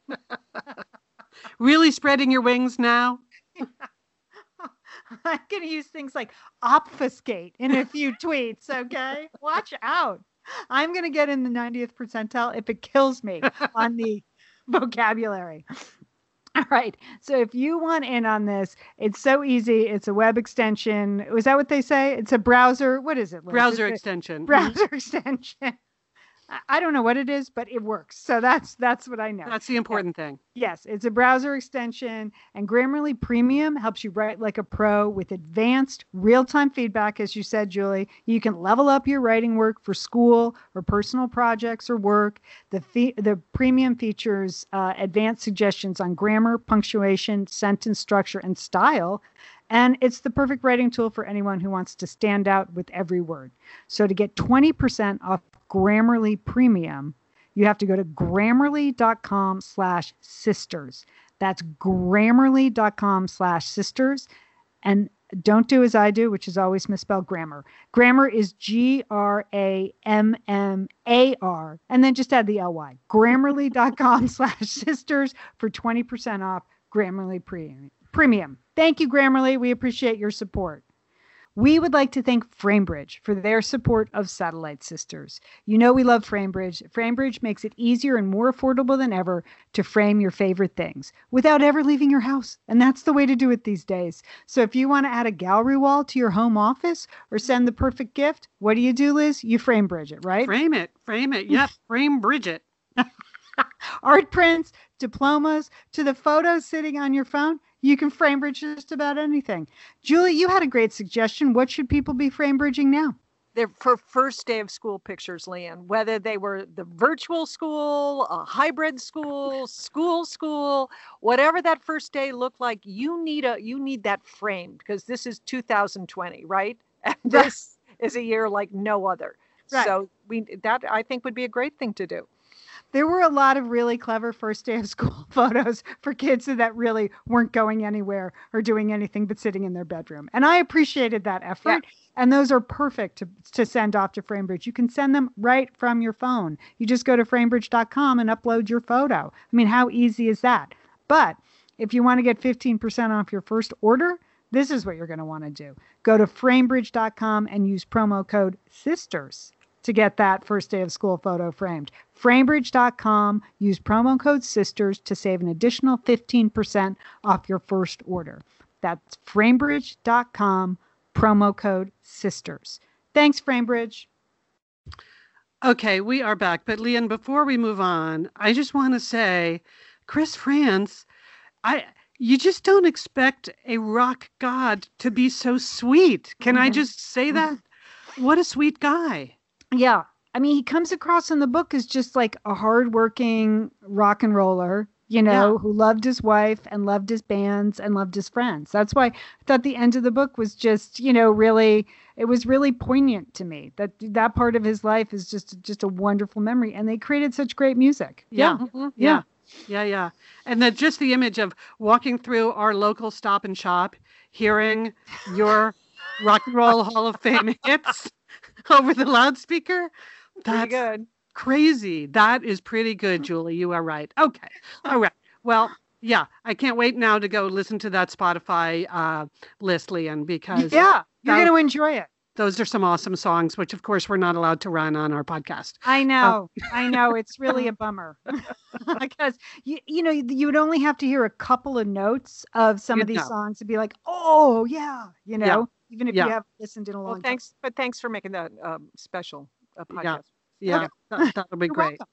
B: Really spreading your wings now?
A: I'm going to use things like obfuscate in a few tweets, okay? Watch out. I'm going to get in the 90th percentile if it kills me on the vocabulary. All right. So if you want in on this, it's so easy. It's a web extension. Was that what they say? It's a browser. What is it? Liz?
B: Browser
A: It's a
B: extension.
A: browser mm-hmm. extension. I- don't know what it is, but it works. So that's that's what I know.
B: That's the important thing.
A: Yes, it's a browser extension, and Grammarly Premium helps you write like a pro with advanced real time feedback. As you said, Julie, you can level up your writing work for school or personal projects or work. The, fe- the premium features uh, advanced suggestions on grammar, punctuation, sentence structure, and style. And it's the perfect writing tool for anyone who wants to stand out with every word. So to get 20% off Grammarly Premium, you have to go to grammarly.com slash sisters. That's grammarly.com slash sisters. And don't do as I do, which is always misspell grammar. Grammar is G R A M M A R, and then just add the L Y. Grammarly.com slash sisters for 20% off Grammarly Premium. Premium. Thank you, Grammarly. We appreciate your support. We would like to thank Framebridge for their support of Satellite Sisters. You know we love Framebridge. Framebridge makes it easier and more affordable than ever to frame your favorite things without ever leaving your house. And that's the way to do it these days. So if you want to add a gallery wall to your home office or send the perfect gift, what do you do, Liz? You Framebridge it, right?
B: Frame it. Frame it. Yep. Frame Bridget.
A: Art prints, diplomas, to the photos sitting on your phone. You can Framebridge just about anything. Julie, you had a great suggestion. What should people be frame bridging now?
C: They're for first day of school pictures, Lian, whether they were the virtual school, a hybrid school, school school, whatever that first day looked like, you need a you need that framed because this is 2020, right? And this is a year like no other.
A: Right.
C: So we that I think would be a great thing to do.
A: There were a lot of really clever first day of school photos for kids that really weren't going anywhere or doing anything but sitting in their bedroom. And I appreciated that effort. And those are perfect to, to send off to Framebridge. You can send them right from your phone. You just go to framebridge.com and upload your photo. I mean, how easy is that? But if you want to get 15% off your first order, this is what you're going to want to do. Go to framebridge.com and use promo code SISTERS to get that first day of school photo framed. Framebridge.com, use promo code SISTERS to save an additional 15% off your first order. That's framebridge.com, promo code SISTERS. Thanks, Framebridge.
B: Okay, we are back. But Lian, before we move on, I just want to say, Chris Frantz, I you just don't expect a rock god to be so sweet. Can I
A: Mhm.
B: just say that? What a sweet guy.
A: Yeah. I mean, he comes across in the book as just like a hardworking rock and roller, you know,
B: Yeah.
A: who loved his wife and loved his bands and loved his friends. That's why I thought the end of the book was just, you know, really it was really poignant to me. That that part of his life is just just a wonderful memory and they created such great music.
B: Yeah.
C: Mhm.
B: Yeah. Yeah, yeah. And that just the image of walking through our local stop and shop, hearing your rock and roll hall of fame hits over the loudspeaker.
C: Pretty
B: That's
C: good.
B: crazy. That is pretty good, Julie. You are right. Okay. All right. Well, yeah, I can't wait now to go listen to that Spotify uh, list, Lian, because
A: Yeah. You're going to enjoy it.
B: Those are some awesome songs, which of course we're not allowed to run on our podcast.
A: I know, I know. It's really a bummer because you you know you would only have to hear a couple of notes of some of these
B: know.
A: songs to be like, oh yeah, you
B: Yeah.
A: know, even if
B: Yeah.
A: you haven't listened in a long
C: Well,
A: time.
C: thanks, but thanks for making that um, special uh, podcast.
B: Yeah. Yeah, that, that'll be
A: You're
B: great.
A: welcome.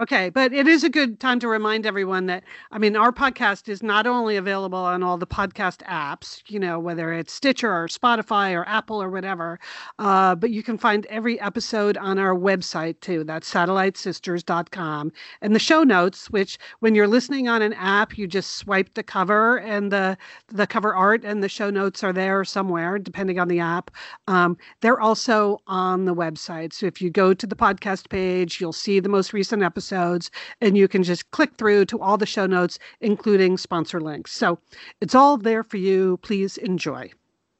B: Okay, but it is a good time to remind everyone that I mean our podcast is not only available on all the podcast apps, you know, whether it's Stitcher or Spotify or Apple or whatever, uh, but you can find every episode on our website too. That's satellitesisters.com. And the show notes, which when you're listening on an app, you just swipe the cover and the the cover art and the show notes are there somewhere, depending on the app. Um, they're also on the website. So if you go to the podcast page, you'll see the most recent episodes and you can just click through to all the show notes, including sponsor links. So it's all there for you. Please enjoy.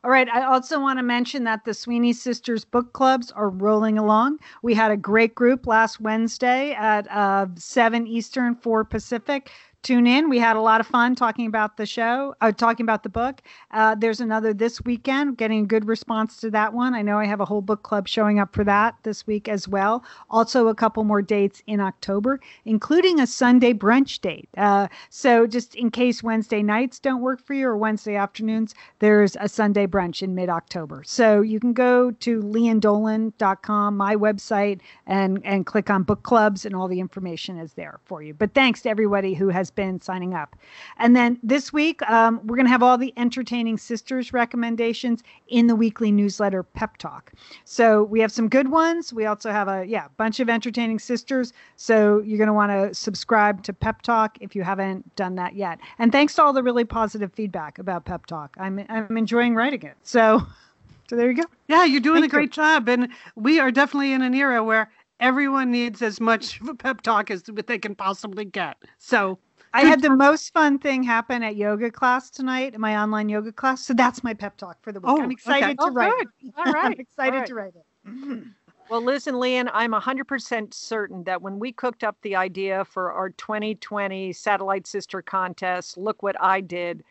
A: All right. I also want to mention that the Sweeney Sisters book clubs are rolling along. We had a great group last Wednesday at uh, 7 Eastern, 4 Pacific. Tune in. We had a lot of fun talking about the show, uh, talking about the book. Uh, there's another this weekend, getting a good response to that one. I know I have a whole book club showing up for that this week as well. Also, a couple more dates in October, including a Sunday brunch date. Uh, so, just in case Wednesday nights don't work for you or Wednesday afternoons, there's a Sunday brunch in mid October. So you can go to liandolan.com, my website, and, and click on book clubs, and all the information is there for you. But thanks to everybody who has been signing up. And then this week, um, we're going to have all the entertaining sisters recommendations in the weekly newsletter Pep Talk. So we have some good ones. We also have a yeah bunch of entertaining sisters. So you're going to want to subscribe to Pep Talk if you haven't done that yet. And thanks to all the really positive feedback about Pep Talk. I'm I'm enjoying writing it. So so there you go.
B: Yeah, you're doing
A: Thank
B: a
A: you.
B: great job. And we are definitely in an era where everyone needs as much of a pep talk as they can possibly get. So
A: I had the most fun thing happen at yoga class tonight, my online yoga class. So that's my pep talk for the week.
B: Oh,
A: I'm
B: okay.
A: excited to
C: Oh,
A: write.
C: good.
A: it.
C: All right.
A: I'm excited
C: right.
A: to write it.
C: Well, listen, Lian, I'm 100% certain that when we cooked up the idea for our 2020 Satellite Sister contest, look what I did.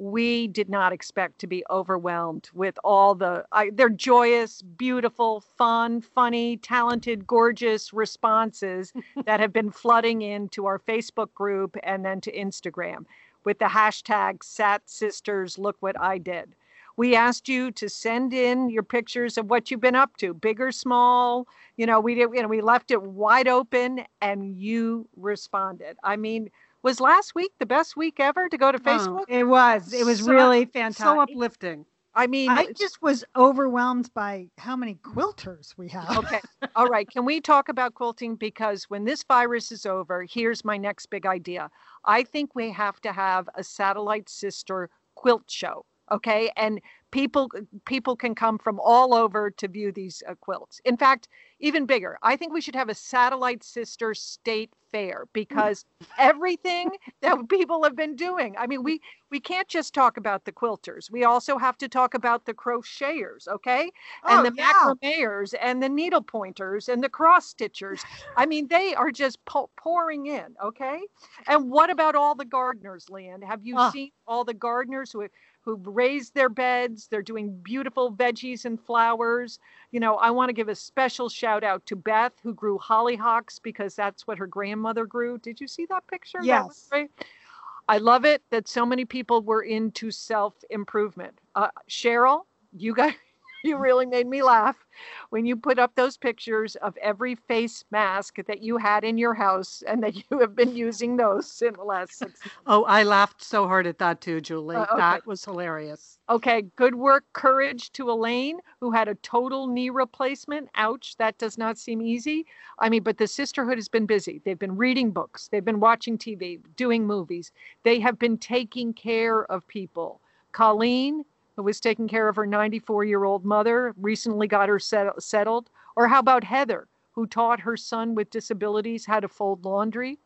C: We did not expect to be overwhelmed with all the, I, they're joyous, beautiful, fun, funny, talented, gorgeous responses that have been flooding into our Facebook group and then to Instagram with the hashtag Sat Sisters, look what I did. We asked you to send in your pictures of what you've been up to, big or small. You know, we did, you know, we left it wide open and you responded. I mean, was last week the best week ever to go to
B: Oh,
C: Facebook?
A: It was. It was
B: So-
A: really fantastic.
B: so uplifting.
C: I mean,
A: I just was overwhelmed by how many quilters we have.
C: okay. All right. Can we talk about quilting? Because when this virus is over, here's my next big idea. I think we have to have a satellite sister quilt show. Okay. And people people can come from all over to view these uh, quilts. In fact, even bigger. I think we should have a satellite sister state fair because everything that people have been doing. I mean, we we can't just talk about the quilters. We also have to talk about the crocheters, okay? And
A: Oh,
C: the
A: yeah.
C: macrameers and the needle pointers and the cross stitchers. I mean, they are just po- pouring in, okay? And what about all the gardeners, Lian? Have you seen all the gardeners who who've raised their beds? They're doing beautiful veggies and flowers. You know, I want to give a special shout out to Beth, who grew hollyhocks because that's what her grandmother grew. Did you see that picture? That was
A: Yes.
C: great. I love it that so many people were into self improvement. Uh, Cheryl, you guys, you really made me laugh when you put up those pictures of every face mask that you had in your house and that you have been using those in the last six
B: Oh, I laughed so hard at that too, Julie.
C: Uh, okay.
B: That was hilarious.
C: Okay, good work, courage to Elaine, who had a total knee replacement. Ouch, that does not seem easy. I mean, but the sisterhood has been busy. They've been reading books, they've been watching TV, doing movies. They have been taking care of people. Colleen, who was taking care of her 94 year old mother, recently got her set- settled. Or how about Heather, who taught her son with disabilities how to fold laundry?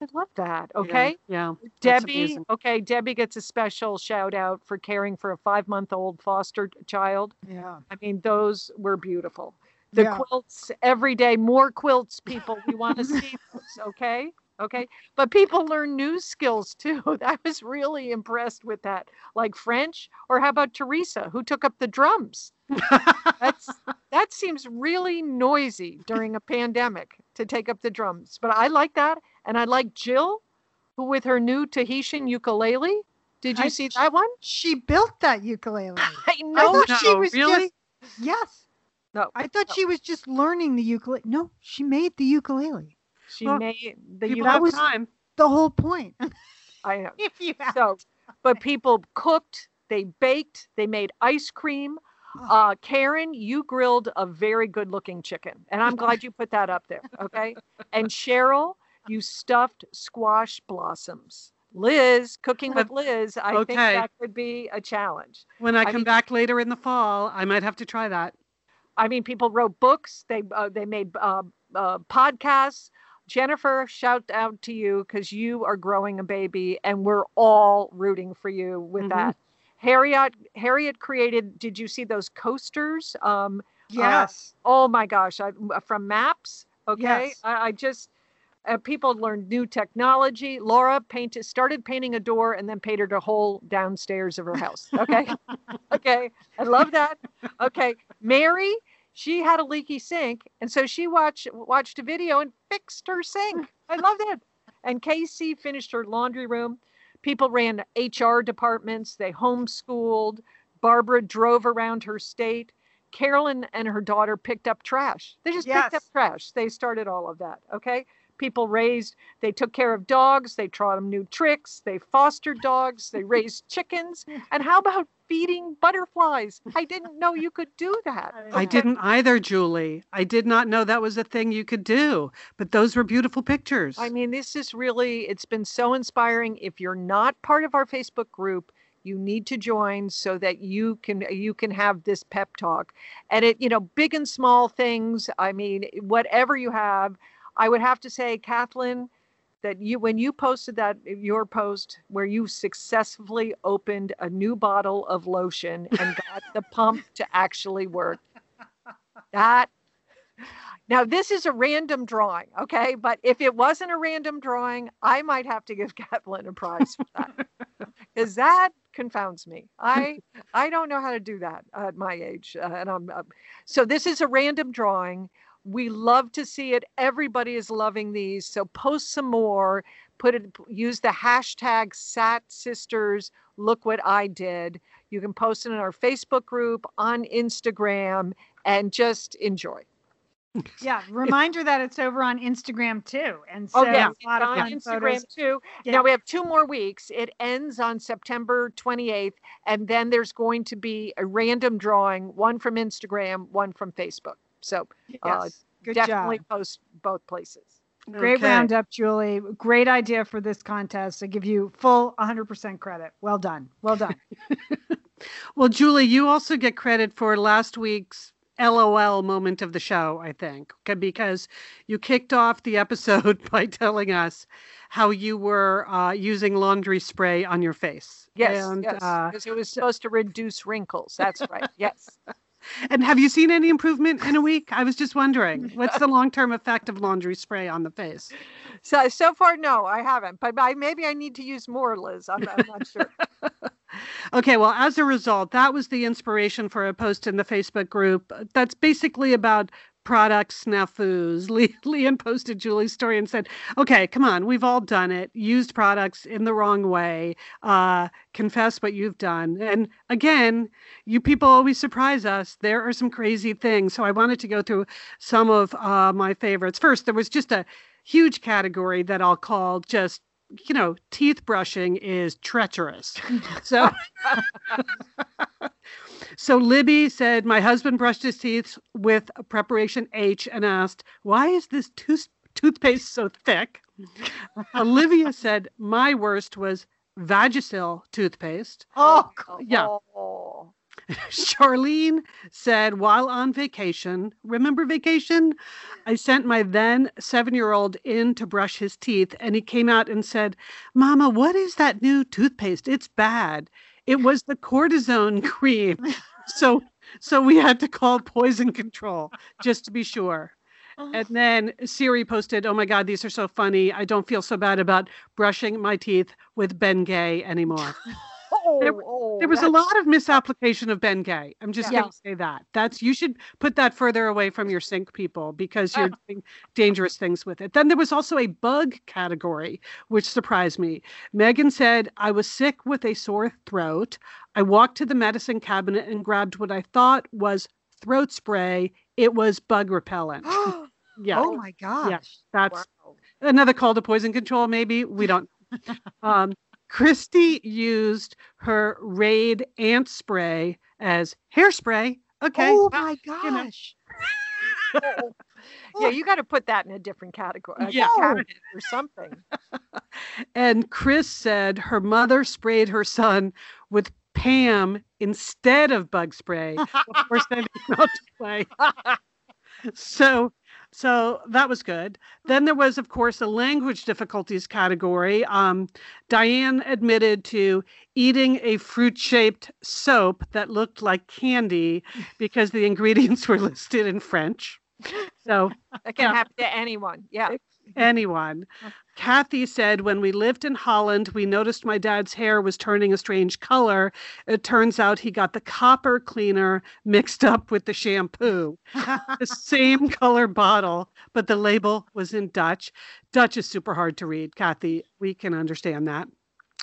C: I love that. Okay.
B: Yeah. that's
C: Debbie, okay, Debbie gets a special shout out for caring for a five month old foster child.
A: Yeah.
C: I mean, those were beautiful. The
A: Yeah.
C: quilts every day, more quilts, people. We want to see those, okay? Okay. But people learn new skills too. I was really impressed with that. Like French, or how about Teresa, who took up the drums? That's that seems really noisy during a pandemic to take up the drums. But I like that. And I like Jill, who with her new Tahitian ukulele. Did you
A: I-
C: see that one?
A: She built that ukulele.
C: I
A: I
C: know.
A: thought she was
B: really?
A: just yes.
C: No,
A: I thought
C: no.
A: she was just learning the ukulele. No, she made the ukulele.
C: She
B: Well,
C: made the
B: People
A: that
B: have
A: was-
B: time.
A: The whole point.
C: I know.
A: if you have
C: So, but people cooked, they baked, they made ice cream. Uh, Karen, you grilled a very good looking chicken, and I'm glad you put that up there. Okay. And Cheryl, you stuffed squash blossoms. Liz, cooking with Liz, I think
B: Okay.
C: that could be a challenge.
B: When I
C: I
B: come
C: mean-
B: back later in the fall, I might have to try that.
C: I mean, people wrote books. They uh, they made uh, uh, podcasts. Jennifer, shout out to you because you are growing a baby, and we're all rooting for you with
B: Mhm.
C: that. Harriet Harriet created. Did you see those coasters? Um,
A: yes.
C: oh my gosh! I, from Maps. Okay,
A: Yes.
C: I, I just uh, people learned new technology. Laura painted started painting a door and then painted a whole downstairs of her house. Okay, okay, I love that. Okay, Mary, she had a leaky sink, and so she watched watched a video and fixed her sink. I love that. And Casey finished her laundry room. People ran HR departments. They homeschooled. Barbara drove around her state. Carolyn and her daughter picked up trash. They just picked up trash. They started all of that. Okay. People raised, they took care of dogs. They taught them new tricks. They fostered dogs. They raised chickens. And how about feeding butterflies? I didn't know you could do that.
B: I didn't either, Julie. I did not know that was a thing you could do, but those were beautiful pictures.
C: I mean, this is really, it's been so inspiring. If you're not part of our Facebook group, you need to join so that you can you can have this pep talk and it you know big and small things i mean whatever you have i would have to say kathleen that you when you posted that your post where you successfully opened a new bottle of lotion and got the pump to actually work. That now this is a random drawing okay? But if it wasn't a random drawing i might have to give kathleen a prize for that. Because that confounds me. I i don't know how to do that at my age uh, and i'm uh, so this is a random drawing we love to see it everybody is loving these so post some more put it use the hashtag sat sisters look what i did you can post it in our facebook group on instagram and just enjoy
A: Yeah. Reminder that it's over on Instagram too. And oh, so
C: Oh yeah,
A: a lot of
C: on
A: fun
C: Instagram
A: photos.
C: too.
A: Yeah.
C: Now we have two more weeks. It ends on September 28th, and then there's going to be a random drawing, one from Instagram, one from Facebook. So uh,
A: Yes. Good
C: definitely
A: job.
C: post both places.
A: Great
B: Okay.
A: roundup, Julie. Great idea for this contest. I give you full 100% credit. Well done. Well done.
B: Well, Julie, you also get credit for last week's LOL moment of the show, I think, because you kicked off the episode by telling us how you were uh, using laundry spray on your face.
C: Yes, and, yes, uh, because it was supposed to reduce wrinkles. That's right. Yes.
B: And have you seen any improvement in a week? I was just wondering, what's the long-term effect of laundry spray on the face?
C: So so far, no, I haven't. But I, maybe I need to use more, Liz. I'm, I'm not sure.
B: okay, well, as a result, that was the inspiration for a post in the Facebook group. That's basically about product snafus. Le- Lian posted Julie's story and said, okay, come on, we've all done it. Used products in the wrong way. Uh, confess what you've done. And again, you people always surprise us. There are some crazy things. So I wanted to go through some of uh, my favorites. First, there was just a huge category that I'll call just you know, teeth brushing is treacherous. So So Libby said, My husband brushed his teeth with preparation H and asked, Why is this tooth- toothpaste so thick? Olivia said, My worst was Vagisil toothpaste.
C: Oh,
B: yeah. Charlene said, while on vacation, remember vacation? I sent my then seven year old in to brush his teeth, and he came out and said, Mama, what is that new toothpaste? It's bad. It was the cortisone cream. so so we had to call poison control just to be sure. Oh. And then Siri posted, "Oh my God, these are so funny. I don't feel so bad about brushing my teeth with Bengay anymore."
C: Oh, there, oh,
B: there was a lot of misapplication of Bengay. I'm just yeah. going to say that. That's you should put that further away from your sink people because you're doing dangerous things with it. Then there was also a bug category, which surprised me. Megan said, "I was sick with a sore throat. I walked to the medicine cabinet and grabbed what I thought was throat spray. It was bug repellent."
A: yeah. Oh my gosh. Yeah,
B: that's wow. another call to poison control. Maybe we don't. um, Christy used her Raid ant spray as hairspray. Okay.
A: Oh my gosh.
C: You know. yeah, you got to put that in a different category.
B: Yeah.
C: or something.
B: and Chris said her mother sprayed her son with Pam instead of bug spray before sending him out to play. so so that was good. Then there was, of course, a language difficulties category. Um, Diane admitted to eating a fruit shaped soap that looked like candy because the ingredients were listed in French. So
C: it can yeah. happen to anyone. Yeah
B: anyone. Kathy said, when we lived in Holland, we noticed my dad's hair was turning a strange color. It turns out he got the copper cleaner mixed up with the shampoo. the same color bottle, but the label was in Dutch. Dutch is super hard to read, Kathy. We can understand that.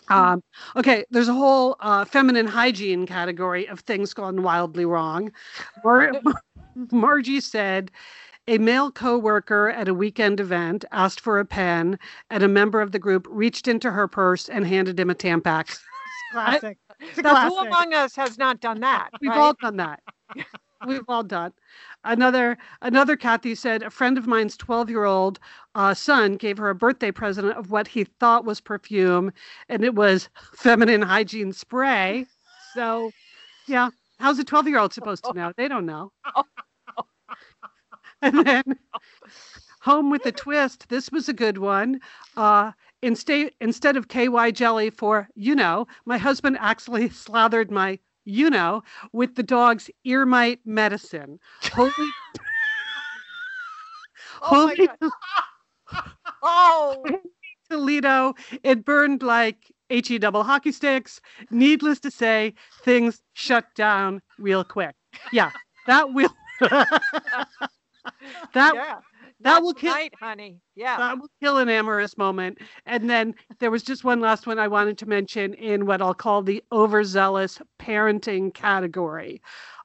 B: Um, okay, there's a whole uh, feminine hygiene category of things gone wildly wrong. Mar- Margie said, a male coworker at a weekend event asked for a pen, and a member of the group reached into her purse and handed him a Tampax.
A: Classic.
C: I, who among us has not done that?
B: We've
C: right?
B: all done that. We've all done. Another another Kathy said a friend of mine's 12 year old uh, son gave her a birthday present of what he thought was perfume, and it was feminine hygiene spray. So, yeah, how's a 12 year old supposed to know? They don't know. and then home with a twist. This was a good one. Uh, instead instead of KY jelly for you know, my husband actually slathered my you know with the dog's ear mite medicine. Holy.
C: oh Holy. oh.
B: Toledo. It burned like HE double hockey sticks. Needless to say, things shut down real quick. Yeah, that will that
C: yeah.
B: that will kill
C: right, honey. Yeah.
B: That will kill an amorous moment. And then there was just one last one I wanted to mention in what I'll call the overzealous parenting category.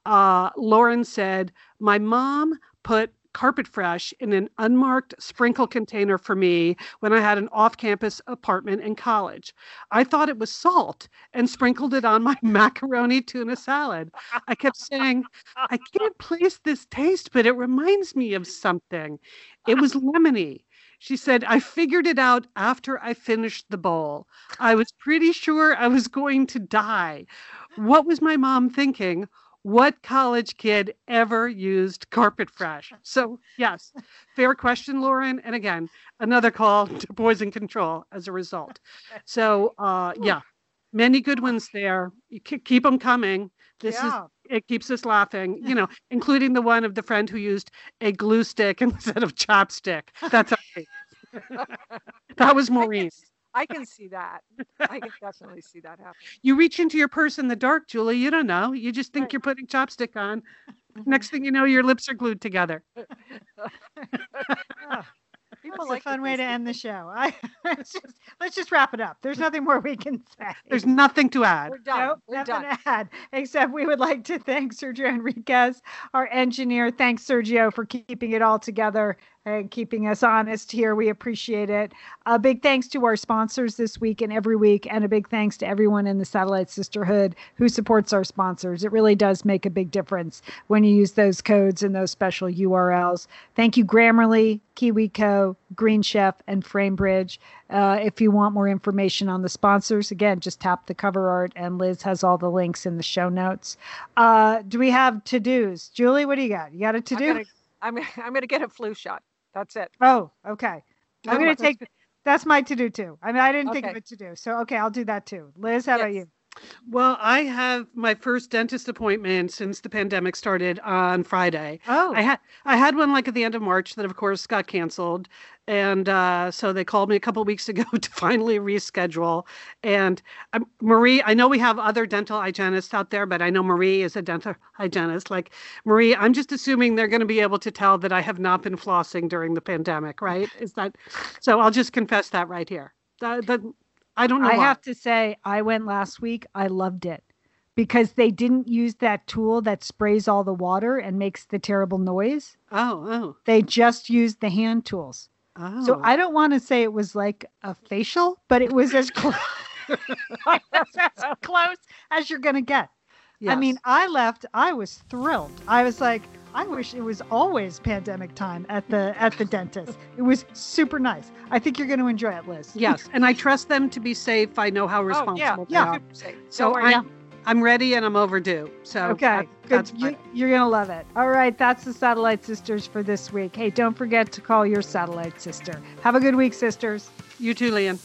B: Uh, Lauren said, My mom put Carpet Fresh in an unmarked sprinkle container for me when I had an off campus apartment in college. I thought it was salt and sprinkled it on my macaroni tuna salad. I kept saying, I can't place this taste, but it reminds me of something. It was lemony. She said, I figured it out after I finished the bowl. I was pretty sure I was going to die. what was my mom thinking? What college kid ever used Carpet Fresh? So, yes, fair question, Lauren. And again, another call to poison control as a result. So, uh, yeah, many good ones there. You ke- keep them coming. This
A: Yeah.
B: is it keeps us laughing, you know, including the one of the friend who used a glue stick instead of chopstick. That's okay. that was Maureen.
C: S- I can see that. I can definitely see that happen.
B: You reach into your purse in the dark, Julie. You don't know. You just think
C: Right.
B: you're putting chopstick on. Mm-hmm. Next thing you know, your lips are glued together.
A: Oh,
C: People
A: that's
C: like
A: a fun way to
C: things.
A: end the show. I, let's just let's just wrap it up. There's nothing more we can say.
B: There's nothing to add.
C: We're done.
A: Nope,
C: We're
A: nothing
C: done.
A: to add. Except we would like to thank Sergio Enriquez, our engineer. Thanks, Sergio, for keeping it all together and keeping us honest here. We appreciate it. A big thanks to our sponsors this week and every week, and a big thanks to everyone in the Satellite Sisterhood who supports our sponsors. It really does make a big difference when you use those codes and those special URLs. Thank you, Grammarly, KiwiCo, Green Chef, and FrameBridge. Uh, if you want more information on the sponsors, again, just tap the cover art, and Liz has all the links in the show notes. Uh, do we have to dos? Julie, what do you got? You got a to do?
C: I'm, I'm gonna get a flu shot. That's it.
A: Oh, okay. I'm going to take that's my to do too. I mean, I didn't think of it to do. So, okay, I'll do that too. Liz, how about you?
B: Well, I have my first dentist appointment since the pandemic started on Friday.
A: Oh,
B: I had I had one like at the end of March that of course got canceled, and uh, so they called me a couple weeks ago to finally reschedule. And um, Marie, I know we have other dental hygienists out there, but I know Marie is a dental hygienist. Like Marie, I'm just assuming they're going to be able to tell that I have not been flossing during the pandemic, right? Is that so? I'll just confess that right here. That, that I don't know.
A: I
B: why.
A: have to say, I went last week. I loved it because they didn't use that tool that sprays all the water and makes the terrible noise.
B: Oh, oh,
A: They just used the hand tools.
B: oh.
A: So I don't want to say it was like a facial, but it was as close, as close as you're going to get. I mean, I left. I was thrilled. I was like, I wish it was always pandemic time at the at the dentist. It was super nice. I think you're going to enjoy it, Liz.
B: Yes, and I trust them to be safe. I know how
C: oh,
B: responsible Oh, responsible
C: yeah,
B: they
A: yeah.
B: are. So I'm, I'm ready and I'm overdue. So
A: Okay,
B: that-
A: good.
B: that's
A: You, you're gonna love it. All right, that's the Satellite Sisters for this week. Hey, don't forget to call your Satellite Sister. Have a good week, sisters.
B: You too, Lian.